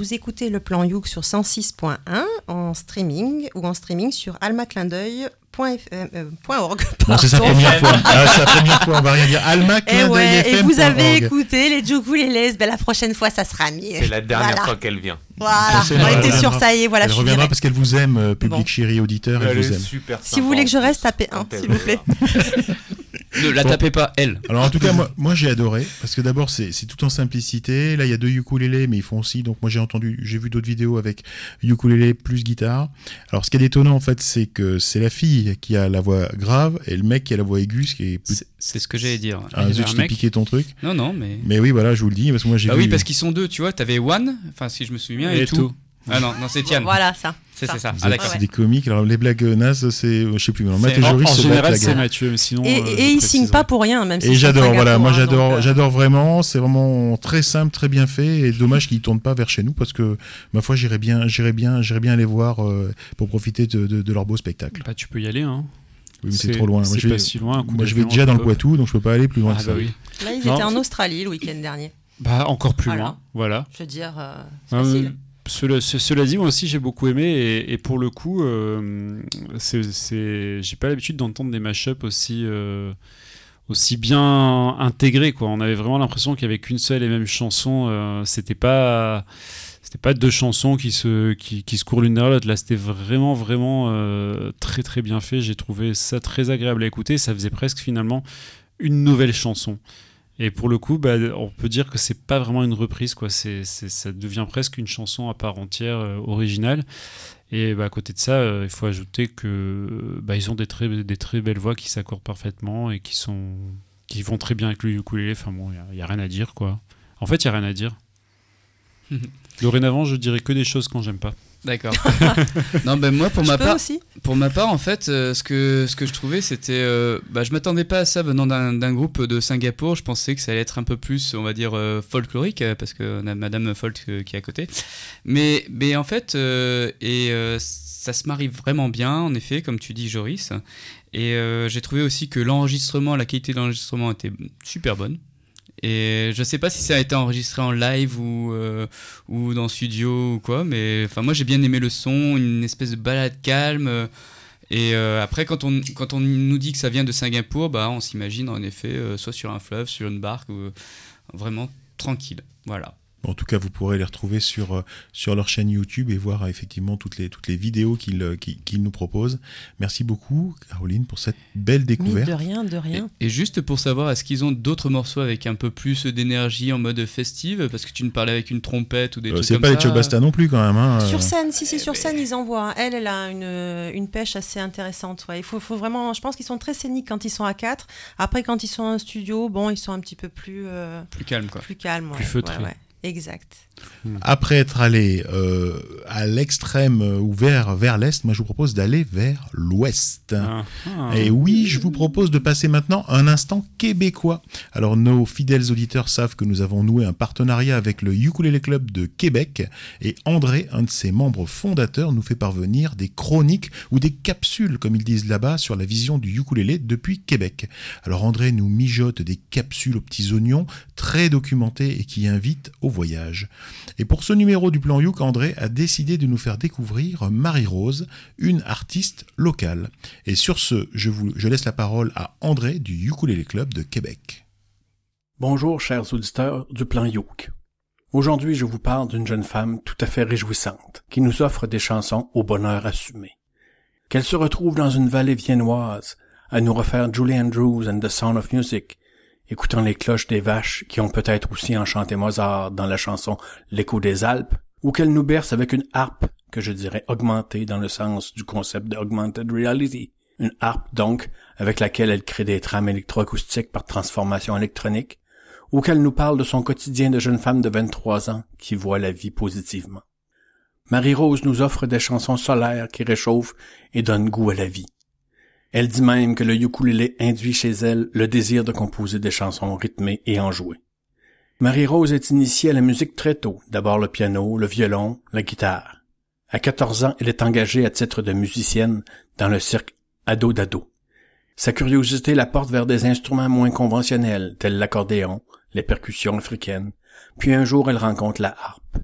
G: Vous écoutez le plan Youk sur 106.1 en streaming ou en streaming sur almaclindeuil.org.
A: Non, c'est sa première fois. Ah, c'est sa première fois, on va rien dire. Alma
G: Et, ouais, et vous avez écouté les Les, ben la prochaine fois ça sera mieux.
B: C'est la dernière
G: Voilà.
B: fois qu'elle vient.
G: Voilà, on était
A: reviendra.
G: ça y est, voilà,
A: Elle
G: je
A: reviendra parce qu'elle vous aime, euh, public
G: Bon.
A: chéri auditeur, elle,
B: Elle
A: vous aime.
B: super
G: Si vous voulez que je reste, tapez un,
B: quand elle
G: s'il vous plaît.
C: Ne la
A: Bon.
C: tapez pas, elle.
A: Alors en tout cas, moi, moi j'ai adoré parce que d'abord c'est c'est tout en simplicité. Là il y a deux ukulélés, mais ils font aussi. Donc moi j'ai entendu, j'ai vu d'autres vidéos avec ukulélé plus guitare. Alors ce qui est étonnant en fait, c'est que c'est la fille qui a la voix grave et le mec qui a la voix aiguë, ce qui est plus.
C: C'est- C'est ce que j'allais dire.
A: Ah, zut, je t'ai piqué ton truc.
C: Non, non, mais.
A: Mais oui, voilà, je vous le dis parce que moi j'ai
C: Bah
A: vu.
C: oui, parce qu'ils sont deux, tu vois. T'avais One, enfin, si je me souviens, et,
D: Et
C: tout.
D: tout.
C: Ah non, non, c'est Tian.
G: Voilà, ça.
C: C'est
G: ça.
C: c'est ça. Ah,
A: c'est des comiques. Alors les blagues nazes, c'est, euh, je sais plus. Alors, Matt et
C: C'est-
D: En,
A: Joris
D: en
A: battent
D: général, c'est. Mathieu, mais sinon.
G: Et,
D: euh,
G: et il signe pas pour rien, même si
A: Et j'adore, voilà, moi
G: hein,
A: j'adore,
G: euh,
A: j'adore vraiment, c'est vraiment très simple, très bien fait, et dommage qu'ils tournent pas vers chez nous parce que ma foi j'irais bien, j'irais bien, j'irais bien aller voir euh, pour profiter de, de- de leur beau spectacle.
D: Bah, tu peux y aller, hein.
A: Oui, mais c'est trop loin. Moi,
D: C'est
A: je vais,
D: pas si loin.
A: moi, je vais déjà dans le. Poitou, donc je peux pas aller plus loin
D: Ah,
A: que ça.
D: bah oui.
G: Là, ils étaient en Australie le week-end dernier.
D: Bah, encore plus loin. Voilà.
G: Je veux dire, c'est facile.
D: Cela, ce- cela dit, moi aussi j'ai beaucoup aimé et, pour le coup, euh, j'ai pas l'habitude d'entendre des mashups aussi, euh, aussi bien intégrés. On avait vraiment l'impression qu'il y avait qu'une seule et même chanson. euh, c'était pas, c'était pas deux chansons qui se, qui se courent l'une derrière l'autre. Là, c'était vraiment, vraiment euh, très, très bien fait. J'ai trouvé ça très agréable à écouter. Ça faisait presque finalement une nouvelle chanson. Et pour le coup, bah, on peut dire que c'est pas vraiment une reprise, quoi. C'est, ça devient presque une chanson à part entière, euh, originale. Et bah, à côté de ça, euh, il faut ajouter que bah, ils ont des très, des très belles voix qui s'accordent parfaitement et qui sont, qui vont très bien avec le ukulélé. Enfin bon, il y, a rien à dire, quoi. En fait, il y a rien à dire. Dorénavant, je dirais que des choses quand j'aime pas.
C: D'accord. non, ben moi, pour
G: Je
C: ma part,
G: aussi
C: pour ma part, en fait, euh, ce que ce que je trouvais, c'était, euh, bah, je m'attendais pas à ça venant d'un groupe de Singapour. Je pensais que ça allait être un peu plus, on va dire, euh, folklorique, euh, parce qu'on a Madame Folk qui est à côté. Mais mais en fait, et ça se marie vraiment bien, en effet, comme tu dis, Joris. Et j'ai trouvé aussi que l'enregistrement, la qualité de l'enregistrement était super bonne. Et je sais pas si ça a été enregistré en live ou, euh, ou dans studio ou quoi, mais enfin moi j'ai bien aimé le son, une espèce de balade calme. Et euh, après quand on, nous dit que ça vient de Singapour, bah on s'imagine en effet euh, soit sur un fleuve, sur une barque, vraiment tranquille. Voilà.
A: En tout cas, vous pourrez les retrouver sur, euh, sur leur chaîne YouTube et voir euh, effectivement toutes les, toutes les vidéos qu'ils euh, qu'ils- qu'ils nous proposent. Merci beaucoup, Caroline, pour cette belle
G: Mais
A: découverte.
G: de rien, de rien.
C: Et, et juste pour savoir, est-ce qu'ils ont d'autres morceaux avec un peu plus d'énergie en mode festive? Parce que tu me parlais avec une trompette ou des
A: Euh,
C: trucs
A: c'est
C: comme
A: pas
C: ça.
A: les Chobasta non plus, quand même. hein.
G: Sur scène, si c'est sur scène, ils envoient. Elle, elle a une, une pêche assez intéressante. Ouais. Il faut, faut vraiment. Je pense qu'ils sont très scéniques quand ils sont à 4. Après, quand ils sont en studio, bon, ils sont un petit peu plus, euh,
C: Plus calme quoi.
G: plus calmes.
D: Plus
G: ouais.
D: feutrés.
G: Ouais, ouais. Exact.
A: Après être allé euh, à l'extrême euh, ou vers, vers l'est, moi je vous propose d'aller vers l'ouest.
D: Ah, ah.
A: Et oui, je vous propose de passer maintenant un instant québécois. Alors nos fidèles auditeurs savent que nous avons noué un partenariat avec le Ukulele Club de Québec et André, un de ses membres fondateurs, nous fait parvenir des chroniques ou des capsules, comme ils disent là-bas, sur la vision du ukulélé depuis Québec. Alors André nous mijote des capsules aux petits oignons, très documentées et qui invitent au voyage. Et pour ce numéro du plan Youk, André a décidé de nous faire découvrir Marie-Rose, une artiste locale. Et sur ce, je laisse la parole à André du Ukulele Club de Québec.
K: Bonjour chers auditeurs du plan Youk. Aujourd'hui, je vous parle d'une jeune femme tout à fait réjouissante qui nous offre des chansons au bonheur assumé. Qu'elle se retrouve dans une vallée viennoise à nous refaire Julie Andrews and the Sound of Music, écoutant les cloches des vaches qui ont peut-être aussi enchanté Mozart dans la chanson L'écho des Alpes, ou qu'elle nous berce avec une harpe que je dirais augmentée dans le sens du concept de augmented reality. Une harpe donc avec laquelle elle crée des trames électroacoustiques par transformation électronique, ou qu'elle nous parle de son quotidien de jeune femme de 23 ans qui voit la vie positivement. Marie-Rose nous offre des chansons solaires qui réchauffent et donnent goût à la vie. Elle dit même que le ukulélé induit chez elle le désir de composer des chansons rythmées et enjouées. Marie-Rose est initiée à la musique très tôt, d'abord le piano, le violon, la guitare. À 14 ans, elle est engagée à titre de musicienne dans le cirque Ado Dado. Sa curiosité la porte vers des instruments moins conventionnels, tels l'accordéon, les percussions africaines, puis un jour elle rencontre la harpe.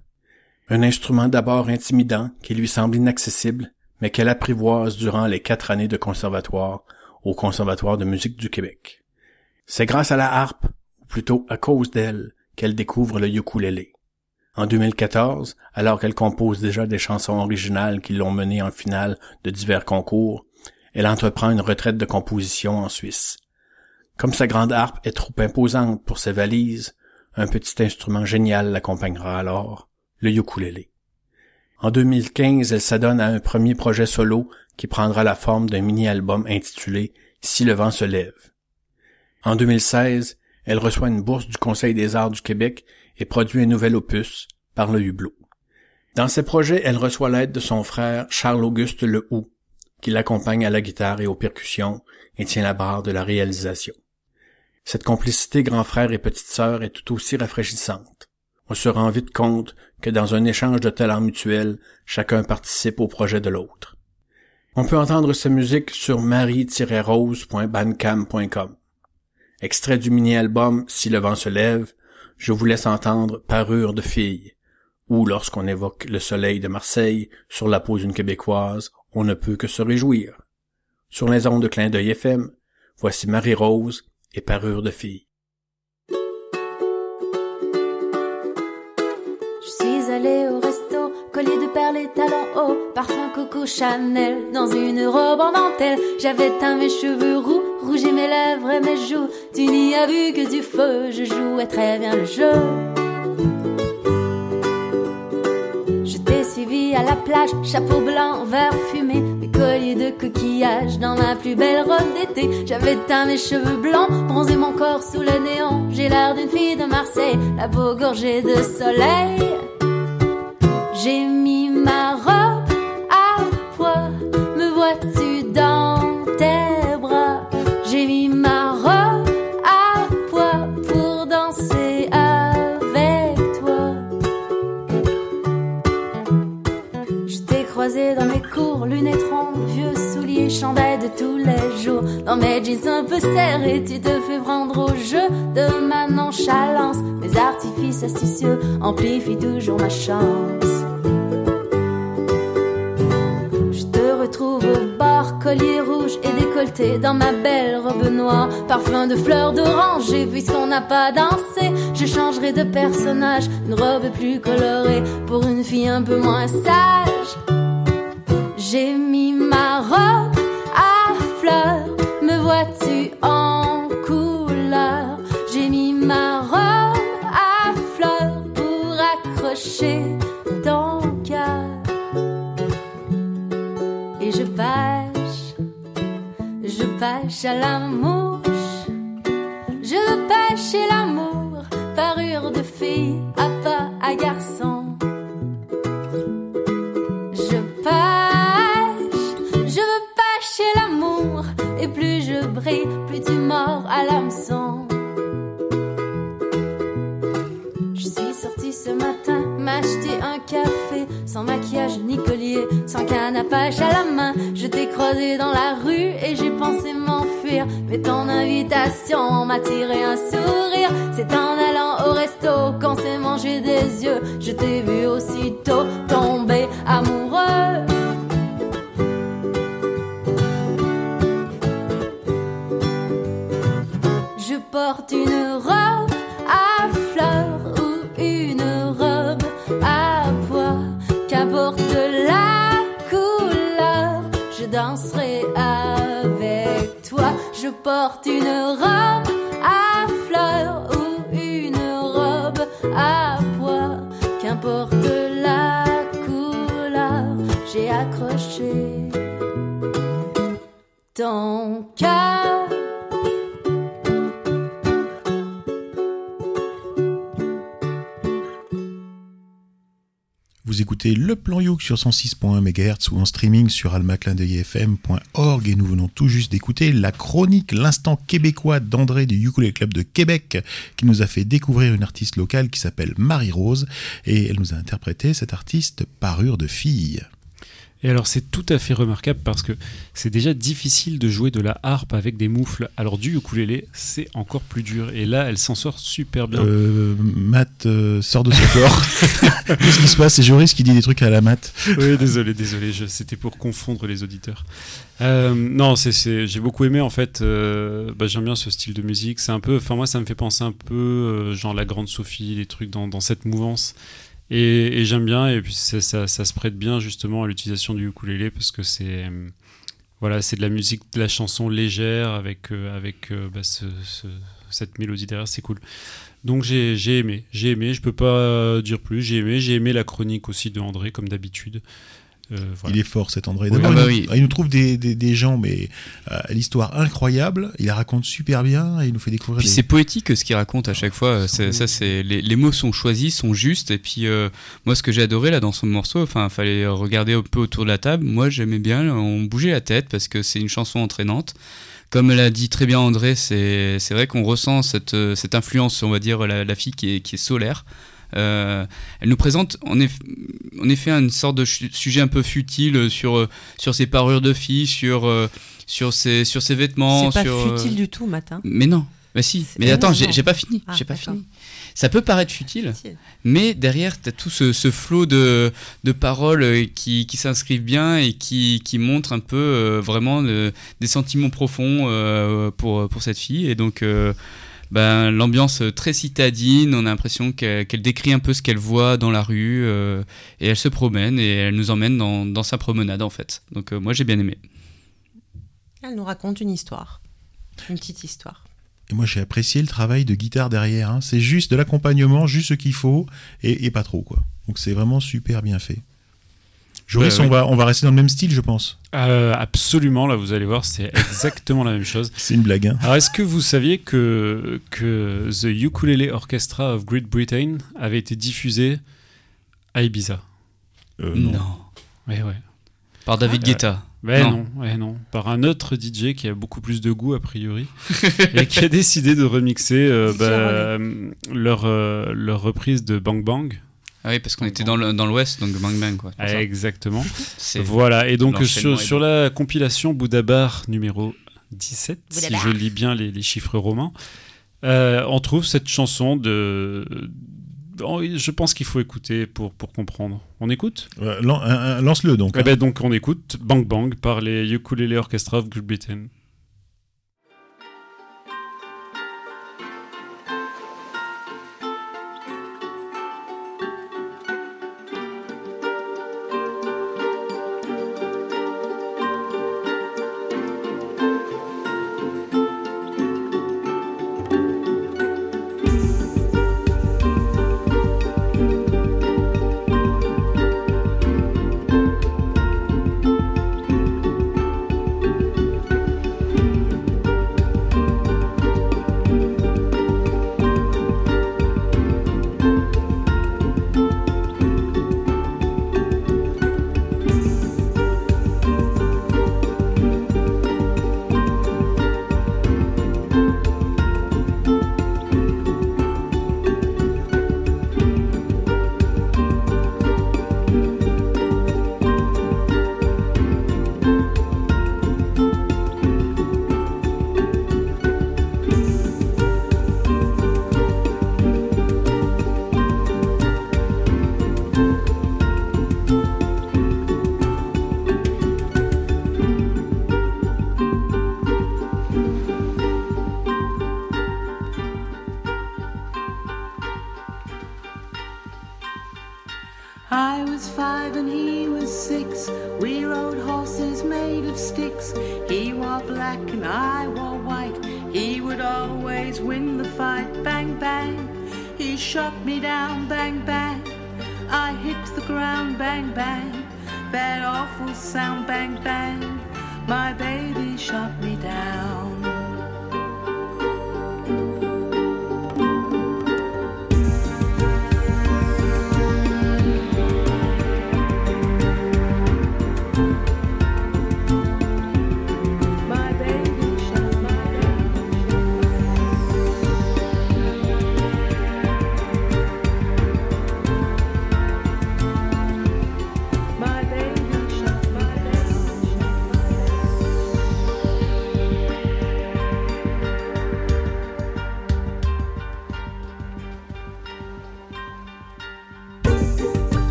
K: Un instrument d'abord intimidant, qui lui semble inaccessible, mais qu'elle apprivoise durant les quatre années de conservatoire au Conservatoire de musique du Québec. C'est grâce à la harpe, ou plutôt à cause d'elle, qu'elle découvre le ukulélé. En 2014, alors qu'elle compose déjà des chansons originales qui l'ont menée en finale de divers concours, elle entreprend une retraite de composition en Suisse. Comme sa grande harpe est trop imposante pour ses valises, un petit instrument génial l'accompagnera alors, le ukulélé. En 2015, elle s'adonne à un premier projet solo qui prendra la forme d'un mini-album intitulé Si le vent se lève. En 2016, elle reçoit une bourse du Conseil des arts du Québec et produit un nouvel opus par le Hublot. Dans ses projets, elle reçoit l'aide de son frère Charles-Auguste Lehoux, qui l'accompagne à la guitare et aux percussions et tient la barre de la réalisation. Cette complicité grand frère et petite sœur est tout aussi rafraîchissante. On se rend vite compte que dans un échange de talents mutuels, chacun participe au projet de l'autre. On peut entendre sa musique sur marie-rose.bandcamp.com. Extrait du mini-album Si le vent se lève, je vous laisse entendre Parure de fille, ou lorsqu'on évoque le soleil de Marseille sur la peau d'une Québécoise, on ne peut que se réjouir. Sur les ondes de clin d'œil FM, voici Marie-Rose et Parure de fille.
L: Talons hauts, parfum Coco Chanel, dans une robe en dentelle. J'avais teint mes cheveux roux, rougé mes lèvres et mes joues. Tu n'y as vu que du feu, je jouais très bien le jeu. Je t'ai suivi à la plage, chapeau blanc, verre fumé, mes colliers de coquillages dans ma plus belle robe d'été. J'avais teint mes cheveux blancs, bronzé mon corps sous le néon. J'ai l'air d'une fille de Marseille, la peau gorgée de soleil. J'ai mis ma robe à poids, me vois-tu dans tes bras? J'ai mis ma robe à poids pour danser avec toi. Je t'ai croisé dans mes cours, lunettes rondes, vieux souliers, chandelles de tous les jours. Dans mes jeans un peu serrés, tu te fais prendre au jeu de ma nonchalance. Mes artifices astucieux amplifient toujours ma chance. Retrouve au bar, collier rouge et décolleté dans ma belle robe noire, parfum de fleurs d'oranger. Puisqu'on n'a pas dansé, je changerai de personnage, une robe plus colorée pour une fille un peu moins sage. J'ai mis ma robe à fleurs, me vois-tu en couleur? J'ai mis ma robe à fleurs pour accrocher pêche à la mouche, je pêche l'amour, parure de fille à pas à garçon. Je pêche, je pêche et l'amour, et plus je brille, plus tu mords à l'hameçon. Je suis sortie ce matin m'acheter un café sans maquillage ni collier, sans canne à à la main. Je t'ai croisé dans la rue et j'ai pensé m'enfuir. Mais ton invitation m'a tiré un sourire. C'est en allant au resto qu'on s'est mangé des yeux. Je t'ai vu aussitôt tomber amoureux. Je porte une robe danserai avec toi. Je porte une robe à fleurs ou une robe à pois. Qu'importe la couleur, j'ai accroché ton cœur.
A: Vous écoutez le plan Youk sur 106.1 MHz ou en streaming sur almaclindeuilfm.org et nous venons tout juste d'écouter la chronique L'instant québécois d'André du Ukulele Club de Québec qui nous a fait découvrir une artiste locale qui s'appelle Marie-Rose et elle nous a interprété cette artiste parure de fille.
D: Et alors c'est tout à fait remarquable parce que c'est déjà difficile de jouer de la harpe avec des moufles. Alors du ukulélé, c'est encore plus dur. Et là, elle s'en sort super bien.
A: Euh, Matt euh, sort de ce corps. Qu'est-ce qui se passe? C'est Joris qui dit des trucs à la Matt.
D: Oui, désolé, désolé, c'était pour confondre les auditeurs. Euh, non, j'ai beaucoup aimé en fait. euh, bah, j'aime bien ce style de musique. C'est un peu, enfin moi, ça me fait penser un peu euh, genre la Grande Sophie, les trucs dans, dans cette mouvance. Et, j'aime bien. Et puis ça, se prête bien justement à l'utilisation du ukulélé parce que c'est, euh, voilà, c'est de la musique, de la chanson légère avec euh, avec euh, bah, ce- ce- cette mélodie derrière, c'est cool. Donc j'ai, j'ai aimé, j'ai aimé. Je peux pas dire plus. J'ai aimé, j'ai aimé la chronique aussi de André comme d'habitude. Euh, voilà.
A: Il est fort cet André. D'abord,
C: Ah bah
A: il, nous-
C: oui.
A: il nous trouve des, des- des gens, mais euh, l'histoire incroyable. Il la raconte super bien et il nous fait découvrir.
C: Puis
A: des-
C: c'est poétique ce qu'il raconte à chaque fois. C'est- Ça, c'est les, les mots sont choisis, sont justes. Et puis euh, moi, ce que j'ai adoré là dans son morceau, enfin, fallait regarder un peu autour de la table. Moi, j'aimais bien. On bougeait la tête parce que c'est une chanson entraînante. Comme l'a dit très bien André, c'est c'est vrai qu'on ressent cette, euh, cette influence, on va dire, la, la fille qui est, qui est solaire. Euh, elle nous présente en, eff- en effet une sorte de sujet un peu futile sur, euh, sur ses parures de fille, sur, euh, sur, ses, sur ses vêtements.
G: C'est pas
C: sur, euh,
G: futile du tout, matin.
C: mais non, bah si. Mais attends, j'ai pas fini.
G: Ah,
C: j'ai pas fini. Ça peut paraître futile,
G: Futile.
C: mais derrière, tu as tout ce, ce flot de, de paroles euh, qui, qui s'inscrivent bien et qui, qui montrent un peu euh, vraiment euh, des sentiments profonds euh, pour, pour cette fille. Et donc, euh, ben, l'ambiance très citadine, on a l'impression qu'elle décrit un peu ce qu'elle voit dans la rue euh, et elle se promène et elle nous emmène dans, dans sa promenade en fait. Donc, euh, moi j'ai bien aimé.
G: Elle nous raconte une histoire. Une petite histoire.
A: Et moi, j'ai apprécié le travail de guitare derrière. hein. C'est juste de l'accompagnement, juste ce qu'il faut et, et pas trop quoi. Donc c'est vraiment super bien fait. Joris,
D: Ouais, ouais.
A: on va on va rester dans le même style, je pense.
D: Euh, absolument, là vous allez voir, c'est exactement la même chose.
A: C'est une blague. Hein.
D: Alors est-ce que vous saviez que, que The Ukulele Orchestra of Great Britain avait été diffusé à Ibiza?
A: Euh,
C: non.
A: non.
D: Ouais, ouais.
C: Par David
D: Euh,
C: Guetta.
D: Ouais,
C: Non.
D: non. ouais, non. Par un autre DJ qui a beaucoup plus de goût, a priori, et qui a décidé de remixer euh, bah, leur, euh, leur reprise de Bang Bang.
C: Ah oui, parce qu'on était dans le- dans l'ouest, donc Bang Bang quoi.
D: Exactement. Voilà, et donc sur, sur
C: bon.
D: la compilation Boudabar numéro 17, si
E: Boudabar.
D: je lis bien les, les chiffres romains, euh, on trouve cette chanson de... oh, Je pense qu'il faut écouter pour, pour comprendre. On écoute?
A: Euh, un- Lance-le donc.
D: Eh
A: hein.
D: ben, Donc on écoute Bang Bang par les Ukulele Orchestra of Great Britain.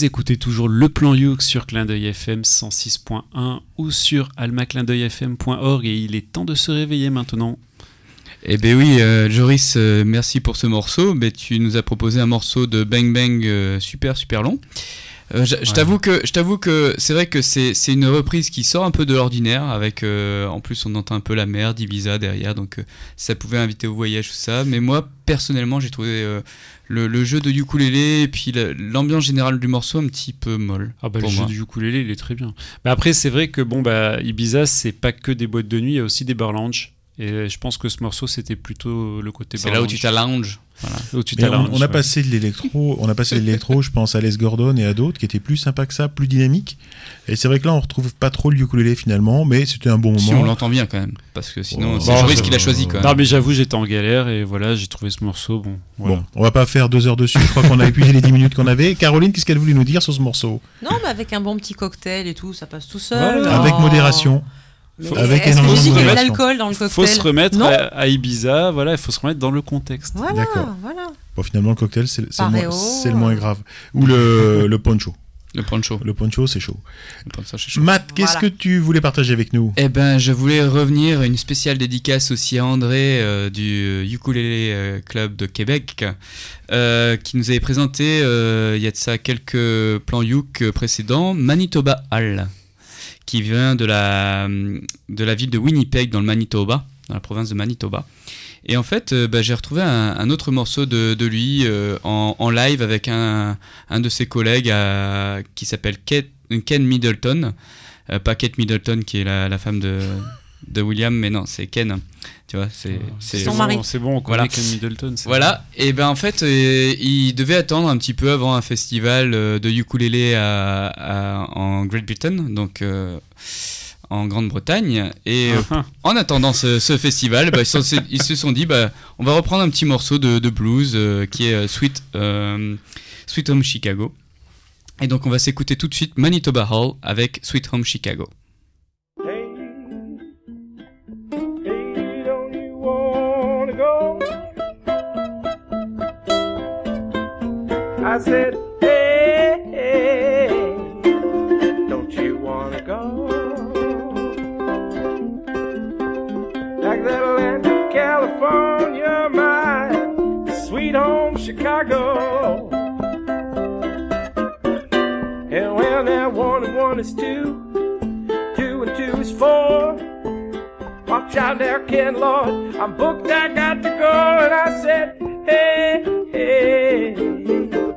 D: Vous écoutez toujours le plan Youk sur Clin d'œil FM 106.1 ou sur almaclindeuilfm.org et il est temps de se réveiller maintenant.
C: Eh ben oui, euh, Joris, euh, merci pour ce morceau. Mais tu nous as proposé un morceau de Bang Bang euh, super super long. Je
D: Ouais.
C: t'avoue que je t'avoue que c'est vrai que c'est une reprise qui sort un peu de l'ordinaire avec en plus on entend un peu la mer d'Ibiza derrière donc ça pouvait inviter au voyage tout ça mais moi personnellement j'ai trouvé le, le jeu de ukulélé et puis la- l'ambiance générale du morceau un petit peu molle
D: Ah bah
C: pour
D: le jeu du ukulélé, il est très bien. Mais après, c'est vrai que bon bah Ibiza, c'est pas que des boîtes de nuit, il y a aussi des bar lounge. Et je pense que ce morceau, c'était plutôt le côté.
C: C'est là où tu t'allonges. Voilà.
D: Où tu
A: Mais on, a passé de l'électro, on a passé de l'électro, je pense à Les Gordon et à d'autres qui étaient plus sympas que ça, plus dynamiques. Et c'est vrai que là, on retrouve pas trop le ukulélé finalement, mais c'était un bon
C: Si
A: moment.
C: on l'entend bien quand même, parce que sinon
A: Oh,
C: c'est
A: bon,
C: Joris qui l'a choisi quand
D: Non,
C: même.
D: mais j'avoue, j'étais en galère et voilà, j'ai trouvé ce morceau. Bon, voilà.
A: Bon, on va pas faire deux heures dessus. Je crois qu'on a épuisé les dix minutes qu'on avait. Caroline, qu'est-ce qu'elle voulait nous dire sur ce morceau?
G: Non, mais avec un bon petit cocktail et tout, ça passe tout seul.
D: Voilà.
A: Avec
G: Oh.
A: Avec
G: est-ce que
A: énormément
G: je
A: de
G: dis qu'il y a de
A: modération.
G: l'alcool dans le cocktail
D: faut se remettre à, à Ibiza, voilà, il faut se remettre dans le contexte.
G: Voilà,
A: D'accord.
G: voilà.
A: Bon, finalement, le cocktail, c'est c'est le, moins- c'est le moins grave. Ou le, le poncho.
C: Le poncho.
A: Le poncho, c'est chaud.
C: Le poncho, c'est chaud.
A: Matt, qu'est-ce
G: Voilà.
A: que tu voulais partager avec nous?
C: Eh ben, je voulais revenir une spéciale dédicace aussi à André euh, du Ukulele euh, Club de Québec, euh, qui nous avait présenté euh, il y a de ça quelques plans Yuk euh, précédents, Manitoba Hall, qui vient de la de la ville de Winnipeg dans le Manitoba, dans la province de Manitoba. Et en fait, euh, bah, j'ai retrouvé un, autre morceau de, lui euh, en, live avec un, un de ses collègues euh, qui s'appelle Ken, Middleton. Pas Kate Middleton qui est la femme de, de William, mais non, c'est Ken. Tu vois, c'est c'est-
G: Son
D: bon,
G: mari.
D: C'est bon, on connaît
C: Voilà.
D: Ken Middleton. c'est
C: Voilà, et ben en fait, euh, il devait attendre un petit peu avant un festival euh, de ukulélé à, à- en Great Britain, donc euh, en Grande-Bretagne. Et euh,
D: Ah,
C: en attendant ce, ce festival, bah, ils, sont- ils se sont dit, bah, on va reprendre un petit morceau de, de blues euh, qui est Sweet, euh, Sweet Home Chicago. Et donc on va s'écouter tout de suite Manitoba Hall avec Sweet Home Chicago.
M: I said, hey, hey, don't you wanna go? Like that Atlanta, California, my sweet home Chicago. And well, now one and one is two. Two and two is four. Watch out there, Ken Lord. I'm booked, I got to go. And I said, hey, hey,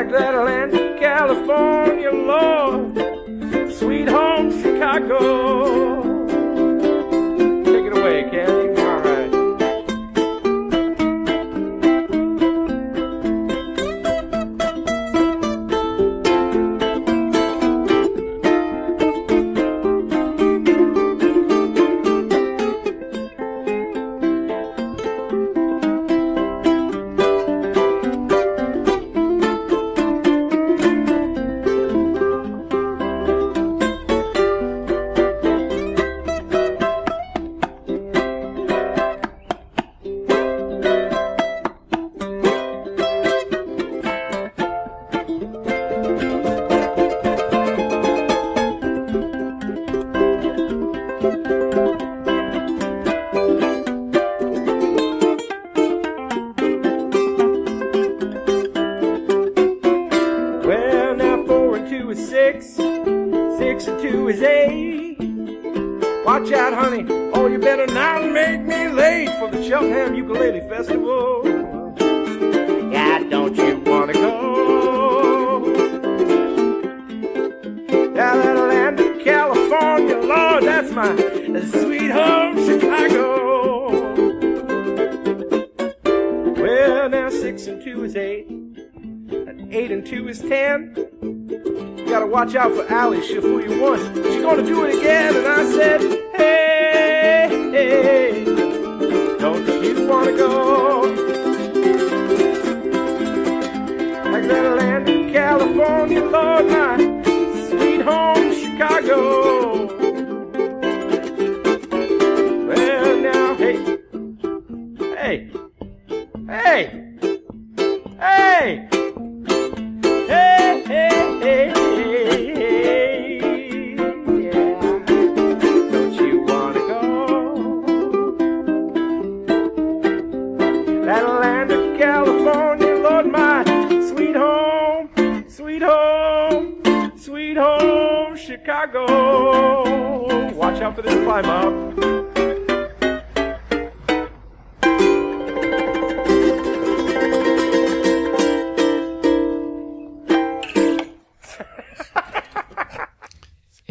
M: Back to that Atlanta, California, Lord, sweet home Chicago.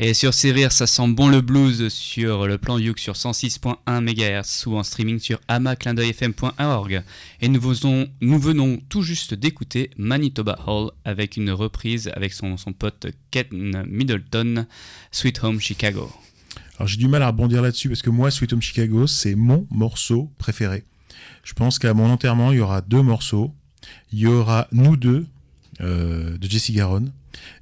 C: Et sur rires, ça sent bon le blues sur le plan Youk sur 106.1 MHz ou en streaming sur amaclindeuilfm.org. Et nous venons, tout juste d'écouter Manitoba Hall avec une reprise avec son, son pote Ken Middleton, Sweet Home Chicago.
A: Alors j'ai du mal à rebondir là-dessus parce que moi, Sweet Home Chicago, c'est mon morceau préféré. Je pense qu'à mon enterrement, il y aura deux morceaux. Il y aura Nous deux euh, de Jesse Garon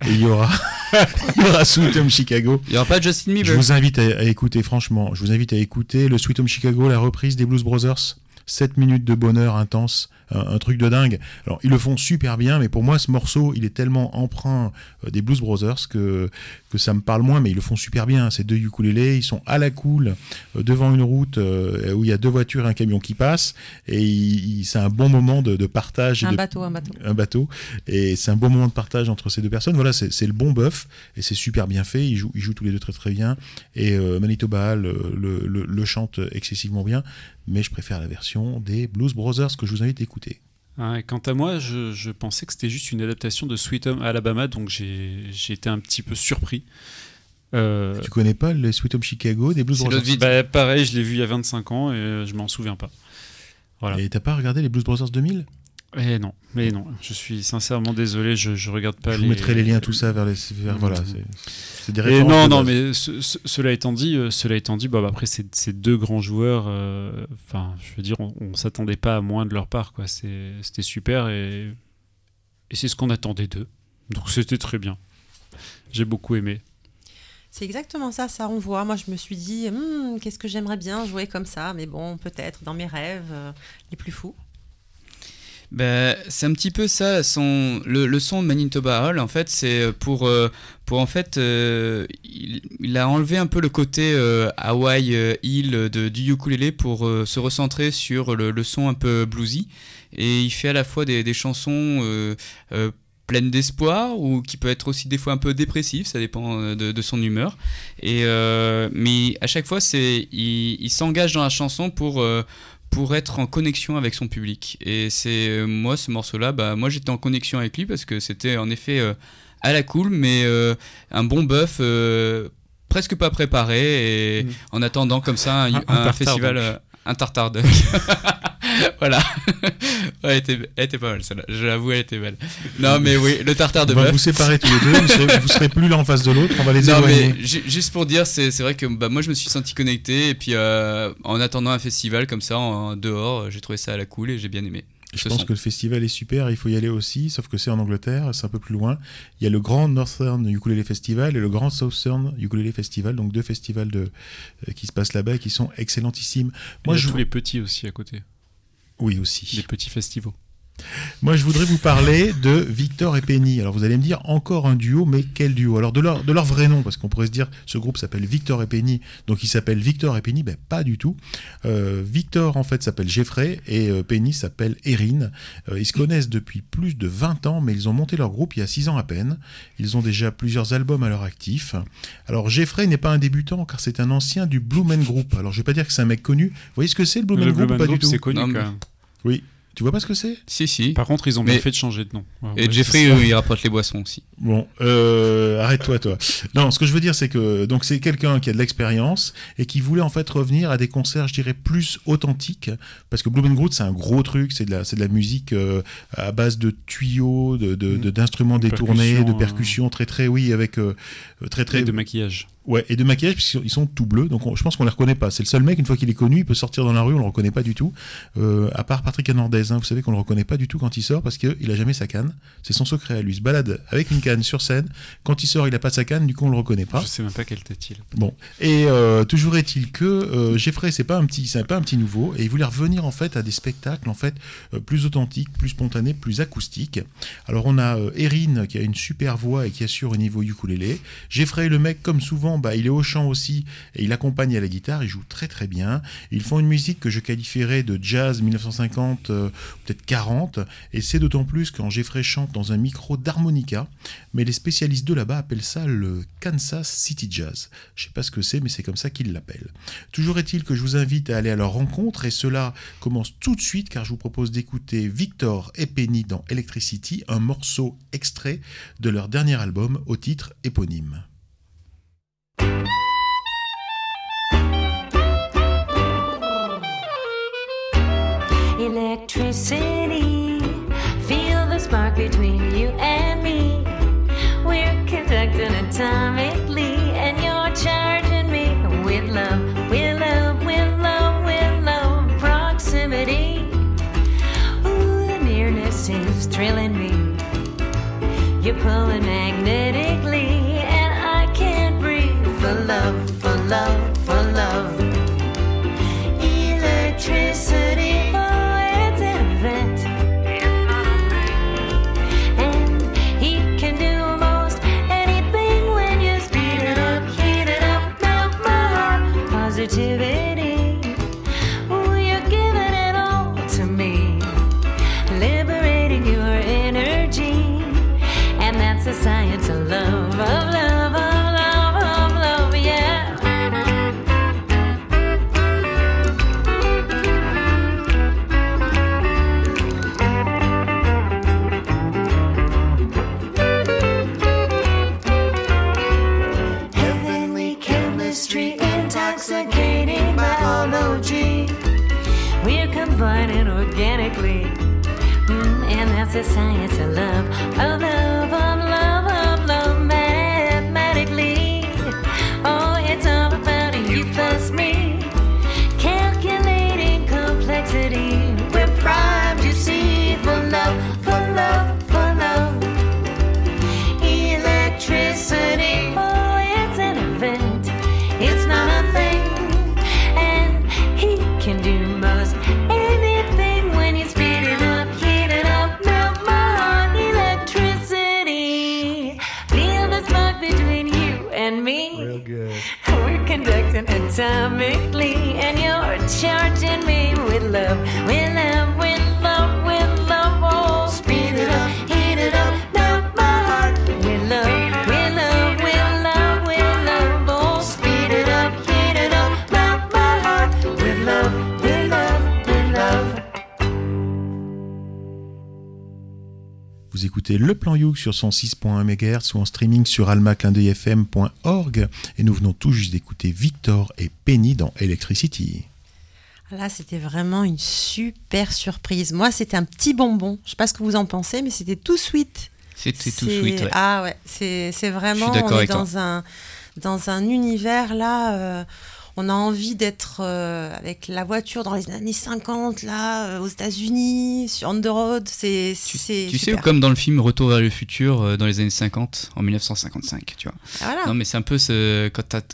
A: et il y aura, il y aura Sweet Home Chicago.
C: Il n'y aura pas Justin Bieber.
A: Je vous invite à, à écouter, franchement, je vous invite à écouter le Sweet Home Chicago, la reprise des Blues Brothers. 7 minutes de bonheur intense, un, un truc de dingue. Alors, ils le font super bien, mais pour moi, ce morceau, il est tellement emprunt euh, des Blues Brothers que, que ça me parle moins, mais ils le font super bien. Ces deux ukulélés, ils sont à la cool, euh, devant une route euh, où il y a deux voitures et un camion qui passent, et c'est un bon moment de, de partage.
G: Un
A: de-
G: bateau, un bateau.
A: un bateau. Et c'est un bon moment de partage entre ces deux personnes. Voilà, c'est c'est le bon bœuf et c'est super bien fait. Ils jouent, ils jouent tous les deux très très bien. Et euh, Manitoba le, le, le- le chante excessivement bien. Mais je préfère la version des Blues Brothers que je vous invite à écouter.
D: Ouais, quant à moi, je, je pensais que c'était juste une adaptation de Sweet Home Alabama, donc j'ai été un petit peu surpris. Euh,
A: Tu connais pas les Sweet Home Chicago des Blues Brothers
D: Bah, pareil, je l'ai vu il y a 25 ans et euh, je m'en souviens pas. Voilà.
A: Et t'as pas regardé les Blues Brothers 2000
D: Eh non, mais non, je suis sincèrement désolé, je, je regarde pas
A: Je
D: les.
A: vous mettrai les liens, tout ça vers les. vers- voilà, c'est- des
D: Et
A: références.
D: non, non, mais ce- ce- cela étant dit, euh, cela étant dit, bah, bah, après ces, deux grands joueurs, euh, enfin, je veux dire, on, on s'attendait pas à moins de leur part, quoi. C'était super et, et c'est ce qu'on attendait d'eux. Donc c'était très bien. J'ai beaucoup aimé.
G: C'est exactement ça, ça renvoie. Moi, je me suis dit, Hmm, qu'est-ce que j'aimerais bien jouer comme ça, mais bon, peut-être dans mes rêves euh, les plus fous.
C: Ben, c'est un petit peu ça, son, le, le son de Manitoba Hall, en fait, c'est pour, euh, pour en fait, euh, il, il a enlevé un peu le côté euh, Hawaii euh, Hill du ukulélé pour euh, se recentrer sur le, le son un peu bluesy. Et il fait à la fois des, des chansons euh, euh, pleines d'espoir ou qui peut être aussi des fois un peu dépressif, ça dépend euh, de, son humeur. Et, euh, mais à chaque fois, il, il s'engage dans la chanson pour, euh, pour être en connexion avec son public. Et c'est euh, moi, ce morceau-là, bah, moi j'étais en connexion avec lui parce que c'était en effet euh, à la cool, mais euh, un bon bœuf. euh, presque pas préparé et
D: Mm.
C: en attendant comme ça un,
D: Un- un
C: un
D: tartare,
C: festival
D: donc.
C: un tartare duck. voilà Ouais, elle, était, elle était pas mal celle-là je l'avoue elle était belle non mais oui le tartare de
A: On va
C: bœuf
A: vous séparer tous les deux. Vous serez, vous serez plus l'un en face de l'autre. On va les
C: non,
A: éloigner.
C: mais ju- juste pour dire, c'est vrai que bah, moi je me suis senti connecté et puis euh, en attendant un festival comme ça en, dehors, j'ai trouvé ça à la cool et j'ai bien aimé.
A: Je pense
C: son.
A: que le festival est super, il faut y aller aussi, sauf que c'est en Angleterre, c'est un peu plus loin. Il y a le Grand Northern Ukulele Festival et le Grand Southern Ukulele Festival, donc deux festivals de, euh, qui se passent là-bas et qui sont excellentissime.
D: Moi,
A: Moi,
D: il y a
A: je,
D: tous les petits aussi à côté.
A: Oui aussi.
D: Les petits festivals.
A: Moi, je voudrais vous parler de Victor et Penny. Alors, vous allez me dire encore un duo, mais quel duo? Alors, de leur, de leur vrai nom, parce qu'on pourrait se dire, ce groupe s'appelle Victor et Penny, donc il s'appelle Victor et Penny, ben pas du tout. Euh, Victor, en fait, s'appelle Jeffrey et euh, Penny s'appelle Erin. Euh, ils se connaissent depuis plus de 20 ans, mais ils ont monté leur groupe il y a 6 ans à peine. Ils ont déjà plusieurs albums à leur actif. Alors, Jeffrey n'est pas un débutant, car c'est un ancien du Blue Man Group. Alors, je vais pas dire que c'est un mec connu. Vous voyez ce que c'est le Blue Man
D: Le
A: Group
D: Blue
A: ou
D: Man
A: Pas
D: Group,
A: du tout.
D: c'est connu
C: Non,
D: quand même.
A: Oui. Tu vois pas ce que c'est?
C: Si, si.
D: Par contre, ils ont bien fait de changer de nom. Ouais,
C: Et
D: ouais,
C: Jeffrey, euh, il rapporte les boissons aussi.
A: Bon, euh, arrête-toi, toi. Non, ce que je veux dire, c'est que donc c'est quelqu'un qui a de l'expérience et qui voulait en fait revenir à des concerts, je dirais, plus authentiques, parce que Blue Man Group, c'est un gros truc, c'est de la, c'est de la musique euh, à base de tuyaux, de, de- de- d'instruments
D: De
A: détournés,
D: percussions,
A: de
D: euh.
A: percussions, très très, oui, avec euh, très très
D: Et de maquillage.
A: Ouais, et de maquillage, puisqu'ils sont- tout bleus, donc on- je pense qu'on les reconnaît pas. C'est le seul mec, une fois qu'il est connu, il peut sortir dans la rue, on le reconnaît pas du tout. Euh, à part Patrick Anordez, hein, vous savez qu'on le reconnaît pas du tout quand il sort, parce qu'il a jamais sa canne. C'est son secret à lui. Il se balade avec une canne sur scène. Quand il sort, il a pas sa canne, du coup on le reconnaît pas.
D: Je sais même pas quel tête il.
A: Bon, et euh, toujours est-il que euh, Jeffrey, c'est pas un petit, c'est pas un petit nouveau, et il voulait revenir en fait à des spectacles en fait plus authentiques, plus spontanés, plus acoustiques. Alors on a Erin qui a une super voix et qui assure au niveau ukulélé. Jeffrey, le mec comme souvent bah, il est au chant aussi et il accompagne à la guitare. Il joue très très bien. Ils font une musique que je qualifierais de jazz 1950, euh, peut-être 40. Et c'est d'autant plus quand Jeffrey chante dans un micro d'harmonica. Mais les spécialistes de là-bas appellent ça le Kansas City Jazz. Je sais pas ce que c'est, mais c'est comme ça qu'ils l'appellent. Toujours est-il que je vous invite à aller à leur rencontre et cela commence tout de suite car je vous propose d'écouter Victor et Penny dans Electricity, un morceau extrait de leur dernier album au titre éponyme.
L: Electricity, love,
A: Plan Youk sur 106.1 MHz ou en streaming sur almaclindeuilfm.org et nous venons tout juste d'écouter Victor et Penny dans Electricity.
G: Là, c'était vraiment une super surprise. Moi, c'était un petit bonbon. Je sais pas ce que vous en pensez, mais c'était tout sweet.
C: C'était tout sweet, ouais.
G: Ah ouais, c'est c'est vraiment.
C: d'accord
G: on est
C: avec toi.
G: dans un dans un univers là. euh, on a envie d'être euh, avec la voiture dans les années 50 là, euh, aux États-Unis, sur on the road. C'est c'est
C: Tu sais, comme dans le film Retour vers le futur euh, dans les années 50, en 1955, tu vois.
G: Ah, voilà.
C: Non, mais c'est un peu ce,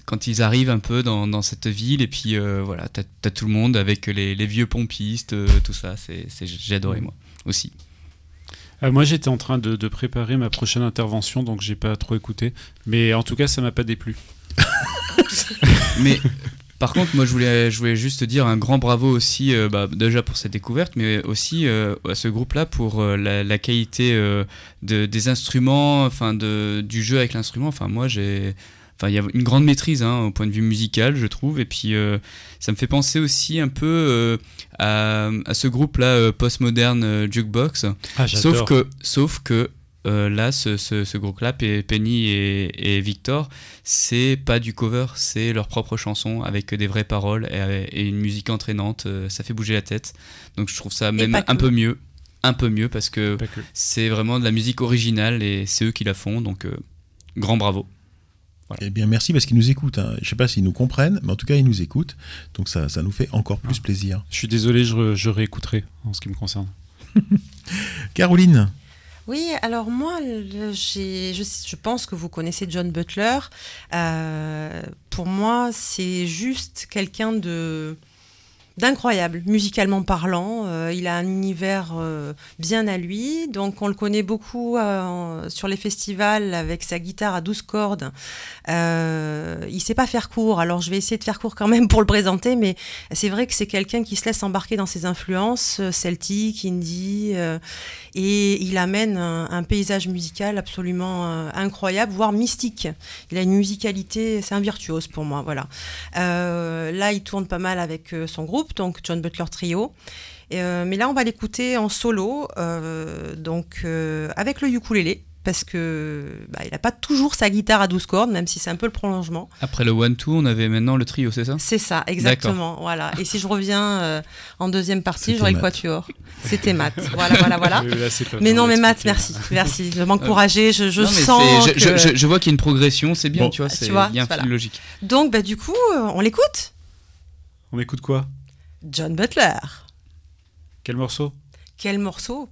C: quand, ils arrivent un peu dans, dans cette ville, et puis euh, voilà, t'as as tout le monde avec les, les vieux pompistes, euh, tout ça, c'est c'est- j'ai adoré moi aussi.
D: Moi, j'étais en train de, de préparer ma prochaine intervention, donc j'ai pas trop écouté. Mais en tout cas, ça m'a pas déplu.
C: Mais par contre, moi je voulais, je voulais juste te dire un grand bravo aussi, euh, bah, déjà pour cette découverte, mais aussi euh, à ce groupe-là pour euh, la, la qualité de, des instruments, enfin de, du jeu avec l'instrument. Enfin, moi j'ai. Enfin, il y a une grande maîtrise hein, au point de vue musical, je trouve. Et puis, ça me fait penser aussi un peu à, à ce groupe-là, Postmodern euh, Jukebox.
D: Ah, j'adore.
C: sauf que, sauf que euh, là, ce, ce, ce groupe-là, Pe- Penny et, et Victor, c'est pas du cover, c'est leur propre chanson avec des vraies paroles et, et une musique entraînante. euh, ça fait bouger la tête. Donc je trouve ça même un peu mieux. Un peu mieux parce que c'est vraiment de la musique originale et c'est eux qui la font. Donc euh, grand bravo.
A: Eh bien, merci parce qu'ils nous écoutent. hein. Je sais pas s'ils nous comprennent, mais en tout cas, ils nous écoutent. Donc, ça, ça nous fait encore plus plaisir.
D: Je suis désolé, je, je réécouterai en ce qui me concerne.
A: Caroline,
G: Oui, alors moi, je pense que vous connaissez John Butler. Euh, pour moi, c'est juste quelqu'un de d'incroyable, musicalement parlant. Euh, il a un univers euh, bien à lui. Donc, on le connaît beaucoup euh, sur les festivals avec sa guitare à 12 cordes. Il sait pas faire court. Alors, je vais essayer de faire court quand même pour le présenter, mais c'est vrai que c'est quelqu'un qui se laisse embarquer dans ses influences celtiques, indie, et il amène un, un paysage musical absolument incroyable, voire mystique. Il a une musicalité, c'est un virtuose pour moi, voilà. Là, il tourne pas mal avec son groupe, donc John Butler Trio. Et, euh, mais là, on va l'écouter en solo, euh, donc euh, avec le ukulélé, parce que bah, il n'a pas toujours sa guitare à 12 cordes, même si c'est un peu le prolongement.
C: Après le one-two, on avait maintenant le trio, c'est ça?
G: C'est ça, exactement. Voilà. Et si je reviens euh, en deuxième partie, j'aurai le
C: Matt.
G: quatuor. C'était Matt. Voilà, voilà, voilà.
C: Oui, là,
G: mais non, mais Matt, merci, merci de m'encourager. Je, je
C: Non,
G: sens
C: je,
G: que...
C: je- je- je vois qu'il y a une progression, c'est bien,
G: Bon.
C: tu vois, il y a un
G: voilà.
C: fil logique.
G: Donc, bah, du coup, on l'écoute?
D: On écoute quoi?
G: John Butler.
D: Quel morceau?
G: Quel morceau?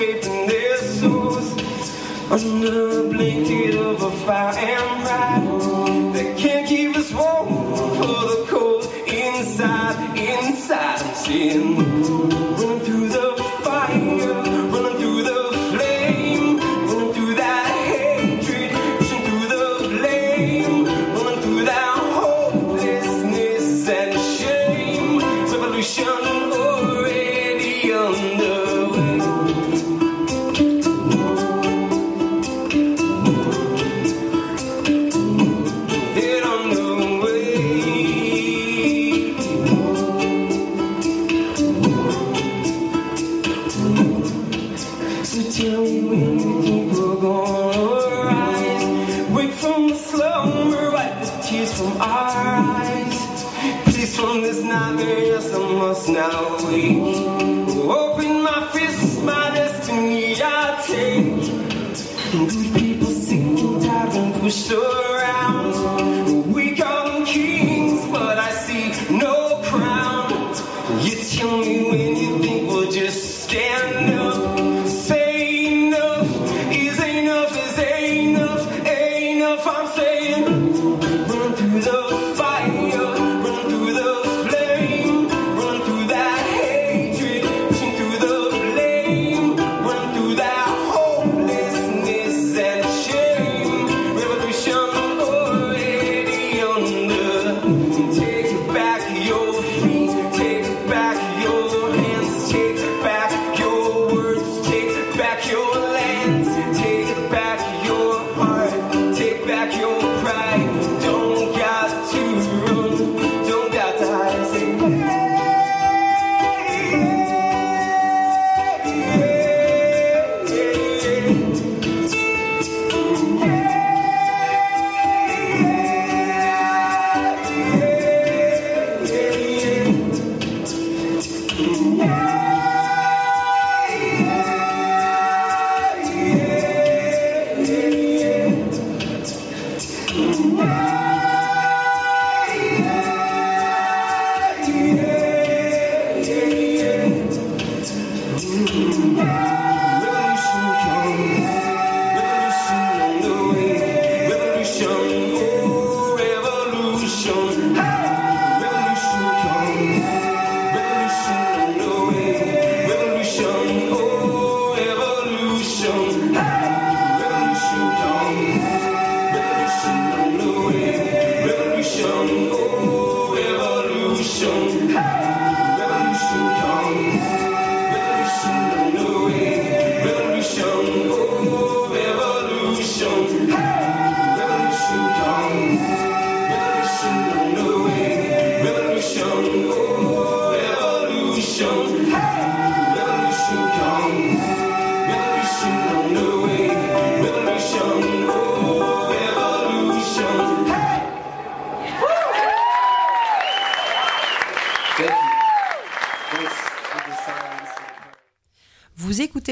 N: And scraping their souls under a blanket of a fire and pride that can't keep us warm for the cold inside, inside. I'm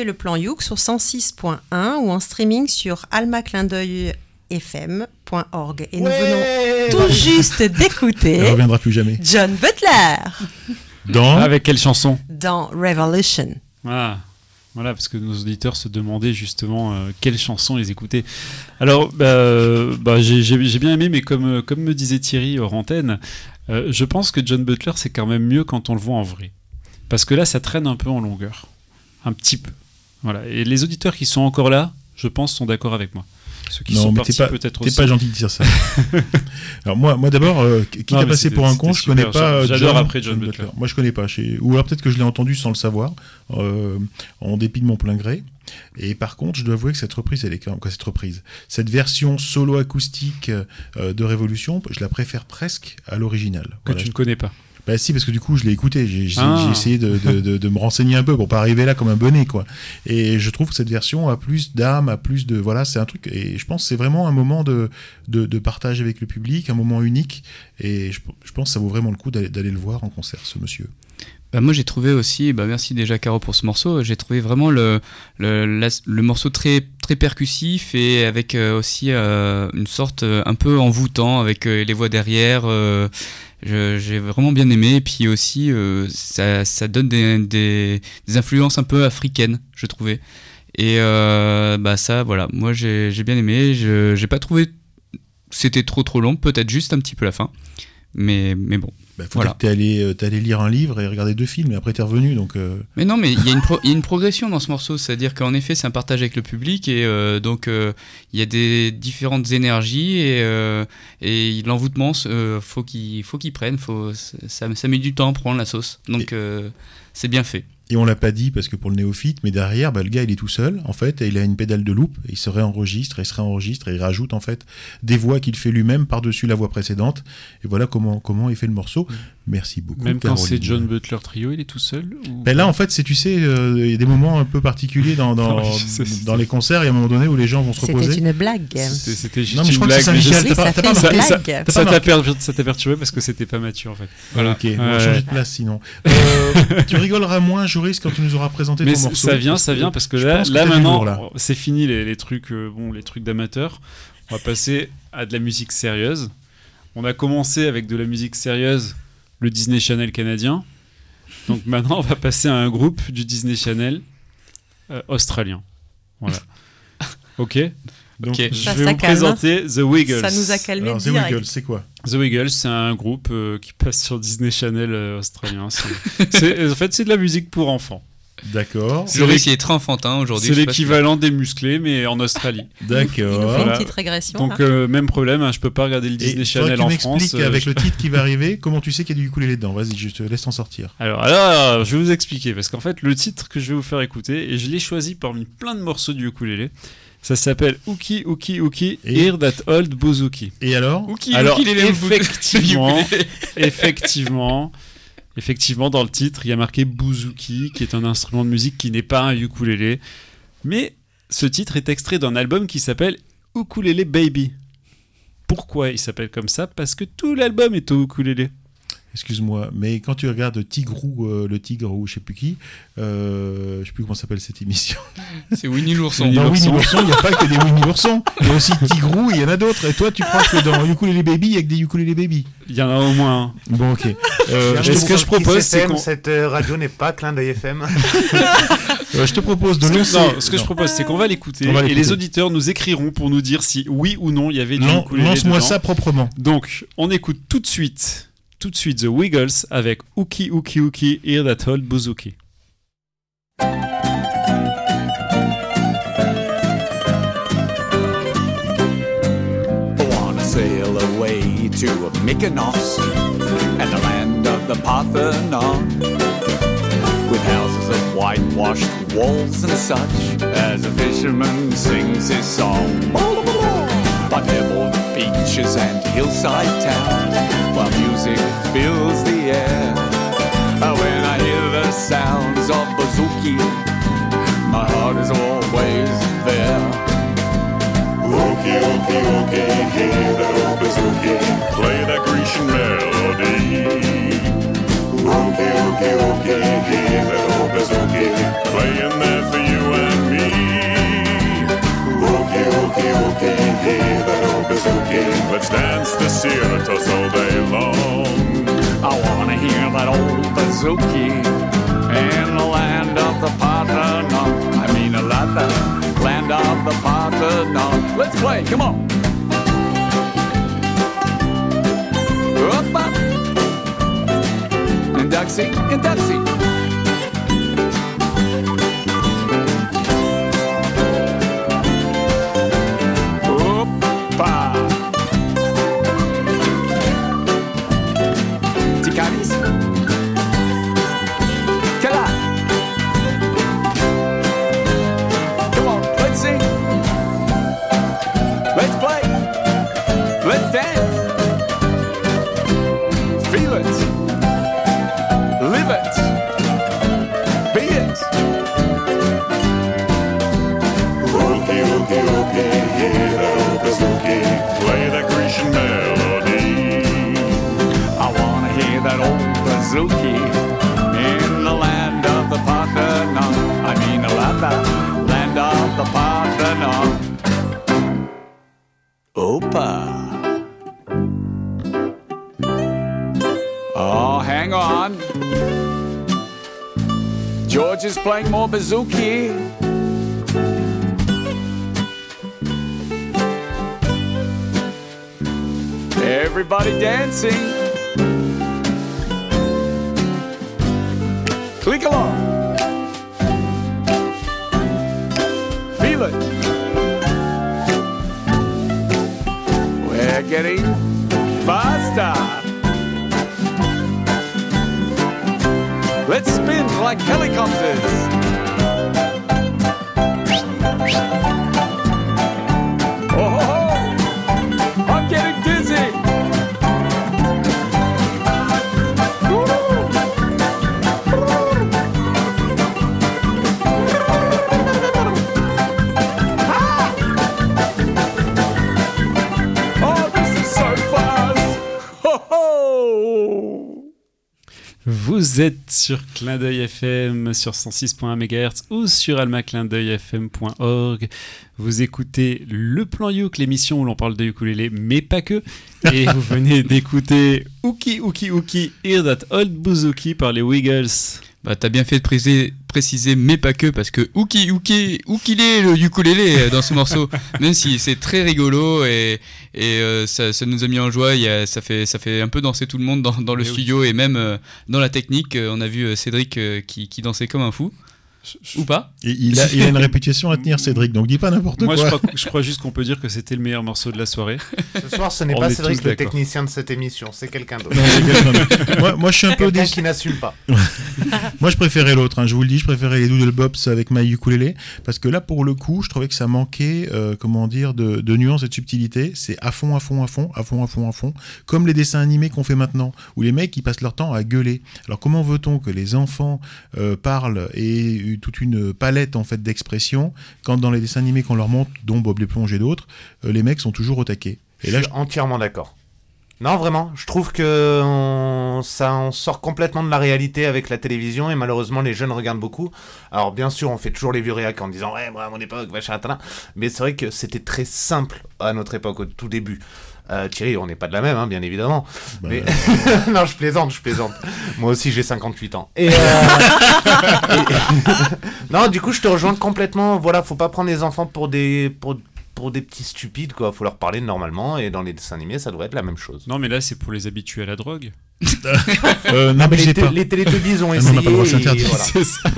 G: le plan Youk sur 106.1 ou en streaming sur almaclindeuilfm.org. Et nous
A: Ouais
G: venons tout juste d'écouter
A: reviendra plus jamais.
G: John Butler
A: Dans
D: Avec quelle chanson?
G: Dans Revolution.
D: Ah, voilà, parce que nos auditeurs se demandaient justement euh, quelles chansons ils écoutaient. Alors, bah, bah, j'ai bien aimé, mais comme, euh, comme me disait Thierry hors antenne, euh, je pense que John Butler, c'est quand même mieux quand on le voit en vrai. Parce que là, ça traîne un peu en longueur. Un petit peu. Voilà. Et les auditeurs qui sont encore là, je pense, sont d'accord avec moi. Ceux qui
A: non,
D: sont
A: mais t'es
D: partis
A: pas,
D: peut-être
A: t'es pas gentil de dire ça. Alors moi, moi d'abord, euh,
D: mais
A: passer
D: c'était-
A: pour un con, je connais pas. euh,
D: J'adore
A: John-
D: après John Butler.
A: Moi, je connais pas. Ou alors peut-être que je l'ai entendu sans le savoir, euh, en dépit de mon plein gré. Et par contre, je dois avouer que cette reprise, elle est quand même cette reprise, cette version solo acoustique euh, de Révolution, je la préfère presque à l'original.
D: Que tu ne connais pas.
A: Bah si, parce que du coup, je l'ai écouté. J'ai
D: Ah.
A: essayé de, de- de- de me renseigner un peu pour pas arriver là comme un bonnet, quoi. Et je trouve que cette version a plus d'âme, a plus de voilà, c'est un truc. Et je pense que c'est vraiment un moment de, de, partage avec le public, un moment unique. Et je, je pense que ça vaut vraiment le coup d'aller le voir en concert, ce monsieur.
C: Bah, moi j'ai trouvé aussi, bah, merci déjà Caro pour ce morceau, j'ai trouvé vraiment le, le, morceau très, très percussif et avec euh, aussi euh, une sorte euh, un peu envoûtant avec les voix derrière. j'ai vraiment bien aimé et puis aussi ça, ça donne des, influences un peu africaines, je trouvais. Et bah ça voilà, moi j'ai bien aimé, j'ai pas trouvé c'était trop trop long, peut-être juste un petit peu la fin. Mais, mais bon.
A: Bah, faut
C: voilà.
A: que t'es allé, euh, t'es allé lire un livre et regarder deux films, et après t'es revenu, donc. euh,
C: Mais non, mais il y, a une pro- il y a une progression dans ce morceau, c'est-à-dire qu'en effet, c'est un partage avec le public et euh, donc euh, il y a des différentes énergies et, et l'envoûtement, faut qu'il faut qu'il prenne, faut, ça, ça met du temps à prendre la sauce, donc c'est bien fait.
A: Et on l'a pas dit parce que pour le néophyte, mais derrière, bah, le gars il est tout seul en fait, et il a une pédale de loop, et il se réenregistre, et il se réenregistre, et il rajoute en fait des voix qu'il fait lui-même par-dessus la voix précédente. Et voilà comment, comment il fait le morceau. Merci beaucoup.
D: Même quand c'est John Butler Trio, il est tout seul ou-
A: Ben là, en fait, c'est tu sais, euh, il y a des moments un peu particuliers dans, dans,
D: sais,
A: les concerts, il y a un moment donné où les gens vont se
G: C'était
A: reposer.
G: une blague.
D: C'était c'était juste
A: Non, mais je
D: une
A: crois que c'est
D: blague.
A: pas-
G: ça?
D: Ça t'a ça perturbé parce que c'était pas mature en fait.
A: Voilà. Ok, on va changer de place sinon. Euh, tu rigoleras moins, Joris, quand tu nous auras présenté
D: Mais
A: ton morceau.
D: ça vient, ça vient parce que
A: je
D: là,
A: que
D: là maintenant, c'est fini les, les trucs, euh, bon, les trucs d'amateurs. On va passer à de la musique sérieuse. On a commencé avec de la musique sérieuse, le Disney Channel canadien. Donc maintenant, on va passer à un groupe du Disney Channel euh, australien. Voilà. Ok. Donc
C: Ok.
D: je
G: Ça,
D: vais
G: ça
D: vous
G: calme.
D: présenter The Wiggles.
G: Ça nous a calmé
A: Alors, The
G: direct.
A: Wiggles, c'est quoi?
D: The Wiggles, c'est un groupe euh, qui passe sur Disney Channel euh, australien. C'est- en fait, c'est de la musique pour enfants.
A: D'accord.
C: Il est très enfantin aujourd'hui.
D: C'est l'équivalent des musclés, mais en Australie.
A: D'accord.
G: une petite régression.
D: Donc euh, même problème, hein, je peux pas regarder le
A: Et
D: Disney
A: faudrait
D: Channel en France. euh,
A: avec
D: je-
A: le titre qui va arriver, comment tu sais qu'il y a du ukulélé dedans. Vas-y, je te laisse t'en sortir.
D: Alors, alors, je vais vous expliquer parce qu'en fait le titre que je vais vous faire écouter et je l'ai choisi parmi plein de morceaux du ukulélé. Ça s'appelle Uki Uki Uki
A: Et-
D: Hear That Old Bouzouki.
A: Et alors
C: Ouki,
D: Alors
C: ouki, les
D: effectivement, effectivement, effectivement, dans le titre, il y a marqué bouzouki, qui est un instrument de musique qui n'est pas un ukulélé. Mais ce titre est extrait d'un album qui s'appelle Ukulele Baby. Pourquoi il s'appelle comme ça? Parce que tout l'album est au ukulélé.
A: Excuse-moi, mais quand tu regardes Tigrou, euh, le tigre ou je sais plus qui, euh, je sais plus comment s'appelle cette émission.
C: C'est Winnie l'ourson.
A: Dans. Winnie l'ourson, il n'y a pas que des Winnie l'ourson. Il y a aussi Tigrou, il y en a d'autres. Et toi, tu crois que dans Ukulele Baby, il y a que des Ukulele Baby
D: Il y en a au moins un.
A: Bon, ok. Euh,
D: ce que je propose, c'est
B: Cette euh, radio n'est pas clin d'œil FM.
A: Euh, je te propose de
D: Ce que-
A: lancer.
D: non, ce que je propose, c'est qu'on va l'écouter et les auditeurs nous écriront pour nous dire si oui ou non il y avait du ukulélé
A: Lance-moi ça proprement.
D: Donc, on écoute tout de suite, tout de suite The Wiggles avec Uki Uki Uki Hear That Old Bouzouki.
O: sail away to Mykonos and the land of the Parthenon. With houses of whitewashed walls and such as a fisherman sings his song by pebbled beaches and hillside towns while music fills the air Uh, when I hear the sounds of bouzouki my heart is always there
P: ookie, ookie, hear that old bouzouki, play that Grecian melody. Ookie, ookie, hear that old bouzouki, playing there for you and me. Let's dance the siritos all day long.
O: I wanna hear that old bouzouki in the land of the Parthenon. I mean, a lot the land of the Parthenon. Let's play, come on. Hoppa. And Duxie, and.
P: Bouzouki
O: in the land of the Parthenon. I mean, the land, uh, land of the Parthenon. Opa. Oh, hang on. George is playing more bouzouki. Everybody dancing. Click along. Feel it. We're getting faster. Let's spin like helicopters.
D: Sur Clin d'œil FM sur 106.1 MHz ou sur almaclindeuilfm.org. Vous écoutez Le Plan Youk, l'émission où l'on parle de ukulélé, mais pas que. Et vous venez d'écouter Uki Uki Uki Hear That Old Bouzouki par les Wiggles.
C: Bah, t'as bien fait de préciser, préciser, mais pas que, parce que Uki, Uki, Ukilé, le ukulélé euh, dans ce morceau, même si c'est très rigolo et, et euh, ça, ça nous a mis en joie, il y a, ça, fait, ça fait un peu danser tout le monde dans, dans le
D: Eh oui.
C: studio et même euh, dans la technique. on a vu Cédric euh, qui, qui dansait comme un fou. Ou pas
A: Et il, a, il a une réputation à tenir, Cédric, donc dis pas n'importe
D: Moi,
A: quoi.
D: je crois, je crois juste qu'on peut dire que c'était le meilleur morceau de la soirée.
B: Ce soir, ce n'est pas Cédric le technicien de cette émission, c'est quelqu'un d'autre.
A: Non, c'est quelqu'un d'autre. moi, moi, je suis un peu
B: Quelqu'un
A: déçu.
B: qui n'assume pas.
A: Moi, je préférais l'autre. hein, je vous le dis, je préférais les Doodle Bops avec My Ukulele parce que là, pour le coup, je trouvais que ça manquait, euh, comment dire, de, de nuances et de subtilité. C'est à fond, à fond, à fond, à fond, à fond, à fond, comme les dessins animés qu'on fait maintenant, où les mecs ils passent leur temps à gueuler. Alors, comment veut-on que les enfants euh, parlent et toute une palette en fait d'expressions quand dans les dessins animés qu'on leur montre, dont Bob l'éponge et d'autres, euh, les mecs sont toujours au taquet. Et là,
B: je suis entièrement d'accord. Non, vraiment, je trouve que on- ça on sort complètement de la réalité avec la télévision et malheureusement les jeunes regardent beaucoup. Alors bien sûr, on fait toujours les vieux réacs en disant ouais, moi à mon époque, machin, mais c'est vrai que c'était très simple à notre époque au tout début. Euh, Thierry, on n'est pas de la même, hein, bien évidemment.
A: Bah,
B: Mais... non, je plaisante, je plaisante. Moi aussi, j'ai 58 ans. Et, euh, et- non, du coup, je te rejoins complètement. Voilà, faut pas prendre les enfants pour des, pour, pour des petits stupides, quoi. Faut leur parler normalement, et dans les dessins animés, ça devrait être la même chose.
D: Non, mais là, c'est pour les habituer à la drogue.
A: Euh, non,
B: mais les,
A: pas.
B: les Télétubbies ont
A: Ah non,
B: essayé.
A: on n'a pas le droit, c'est
B: et
A: interdit.
B: voilà.
D: C'est ça.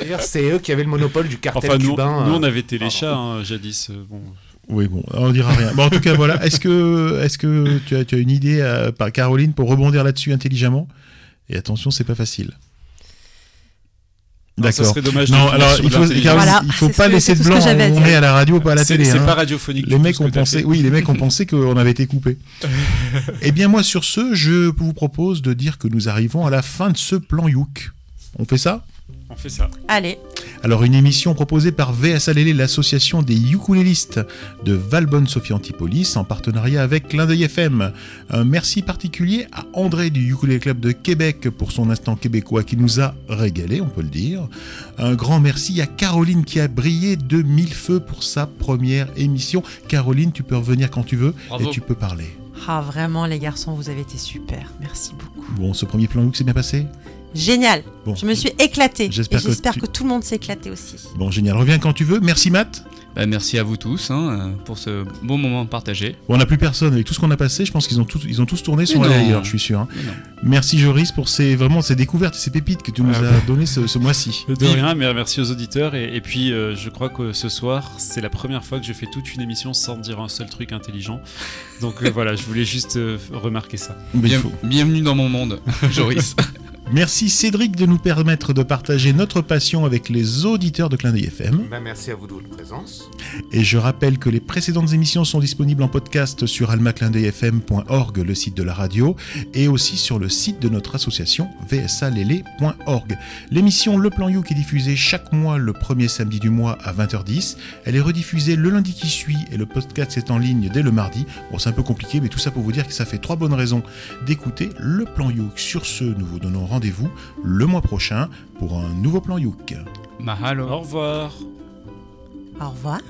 B: D'ailleurs, c'est eux qui avaient le monopole du cartel
D: Enfin, nous,
B: cubain.
D: nous,
B: euh.
D: on avait Téléchat hein, jadis. euh, Bon.
A: Oui, bon, on dira rien. Bon, en tout cas, voilà. Est-ce que, est-ce que tu as, tu as une idée, par Caroline, pour rebondir là-dessus intelligemment? Et attention, c'est pas facile.
D: Non, ça
A: D'accord.
D: serait dommage de
A: Non, alors il faut,
D: l'intelligence.
A: Caroline,
G: Voilà,
A: il faut pas laisser de blanc. On est à la radio, pas à la télé.
D: c'est
A: hein.
D: pas radiophonique
A: Les mecs ont pensé, oui, les mecs ont pensé qu'on avait été coupé. eh bien, moi, sur ce, je vous propose de dire que nous arrivons à la fin de ce plan Youk. On fait ça?
D: On fait ça.
G: Allez,
A: Alors, une émission proposée par VS Alélé, l'association des ukulélistes de Valbonne-Sophie Antipolis, en partenariat avec Clin d'œil FM. Un merci particulier à André du Ukulélé Club de Québec pour son instant québécois qui nous a régalé, on peut le dire. Un grand merci à Caroline qui a brillé de mille feux pour sa première émission. Caroline, tu peux revenir quand tu veux
C: Bravo.
A: et tu peux parler.
G: ah vraiment les garçons, vous avez été super. Merci beaucoup.
A: Bon, ce premier plan Youk s'est bien passé?
G: Génial.
A: Bon.
G: Je me suis éclatée.
A: J'espère
G: Et
A: que
G: j'espère
A: tu-
G: que, tout le monde s'est éclaté aussi.
A: Bon, génial. Reviens quand tu veux. Merci Matt.
C: Bah, merci à vous tous hein, pour ce bon moment partagé.
A: Bon, on n'a plus personne avec tout ce qu'on a passé. Je pense qu'ils ont tous, ils ont tous tourné sur ailleurs, je suis sûr. hein. Merci Joris pour ces vraiment ces découvertes et ces pépites que tu nous
D: Ah
A: as
D: oui.
A: données ce, ce mois-ci.
D: De rien, mais merci aux auditeurs. Et, et puis, euh, je crois que ce soir, c'est la première fois que je fais toute une émission sans dire un seul truc intelligent. Donc euh, voilà, je voulais juste euh, remarquer ça.
C: Bien- bienvenue dans mon monde, Joris.
A: Merci Cédric de nous permettre de partager notre passion avec les auditeurs de Clin d'œil FM.
B: Bah, merci à vous de votre présence.
A: Et je rappelle que les précédentes émissions sont disponibles en podcast sur almaclindeuilfm.org, le site de la radio, et aussi sur le site de notre association vsalélé.org. L'émission Le Plan Youk est diffusée chaque mois le premier samedi du mois à 20h10. Elle est rediffusée le lundi qui suit et le podcast est en ligne dès le mardi. Bon, c'est un peu compliqué, mais tout ça pour vous dire que ça fait trois bonnes raisons d'écouter Le Plan Youk. Sur ce, nous vous donnons rendez-vous le mois prochain pour un nouveau Plan Youk.
C: Mahalo.
D: Au revoir.
G: Au revoir.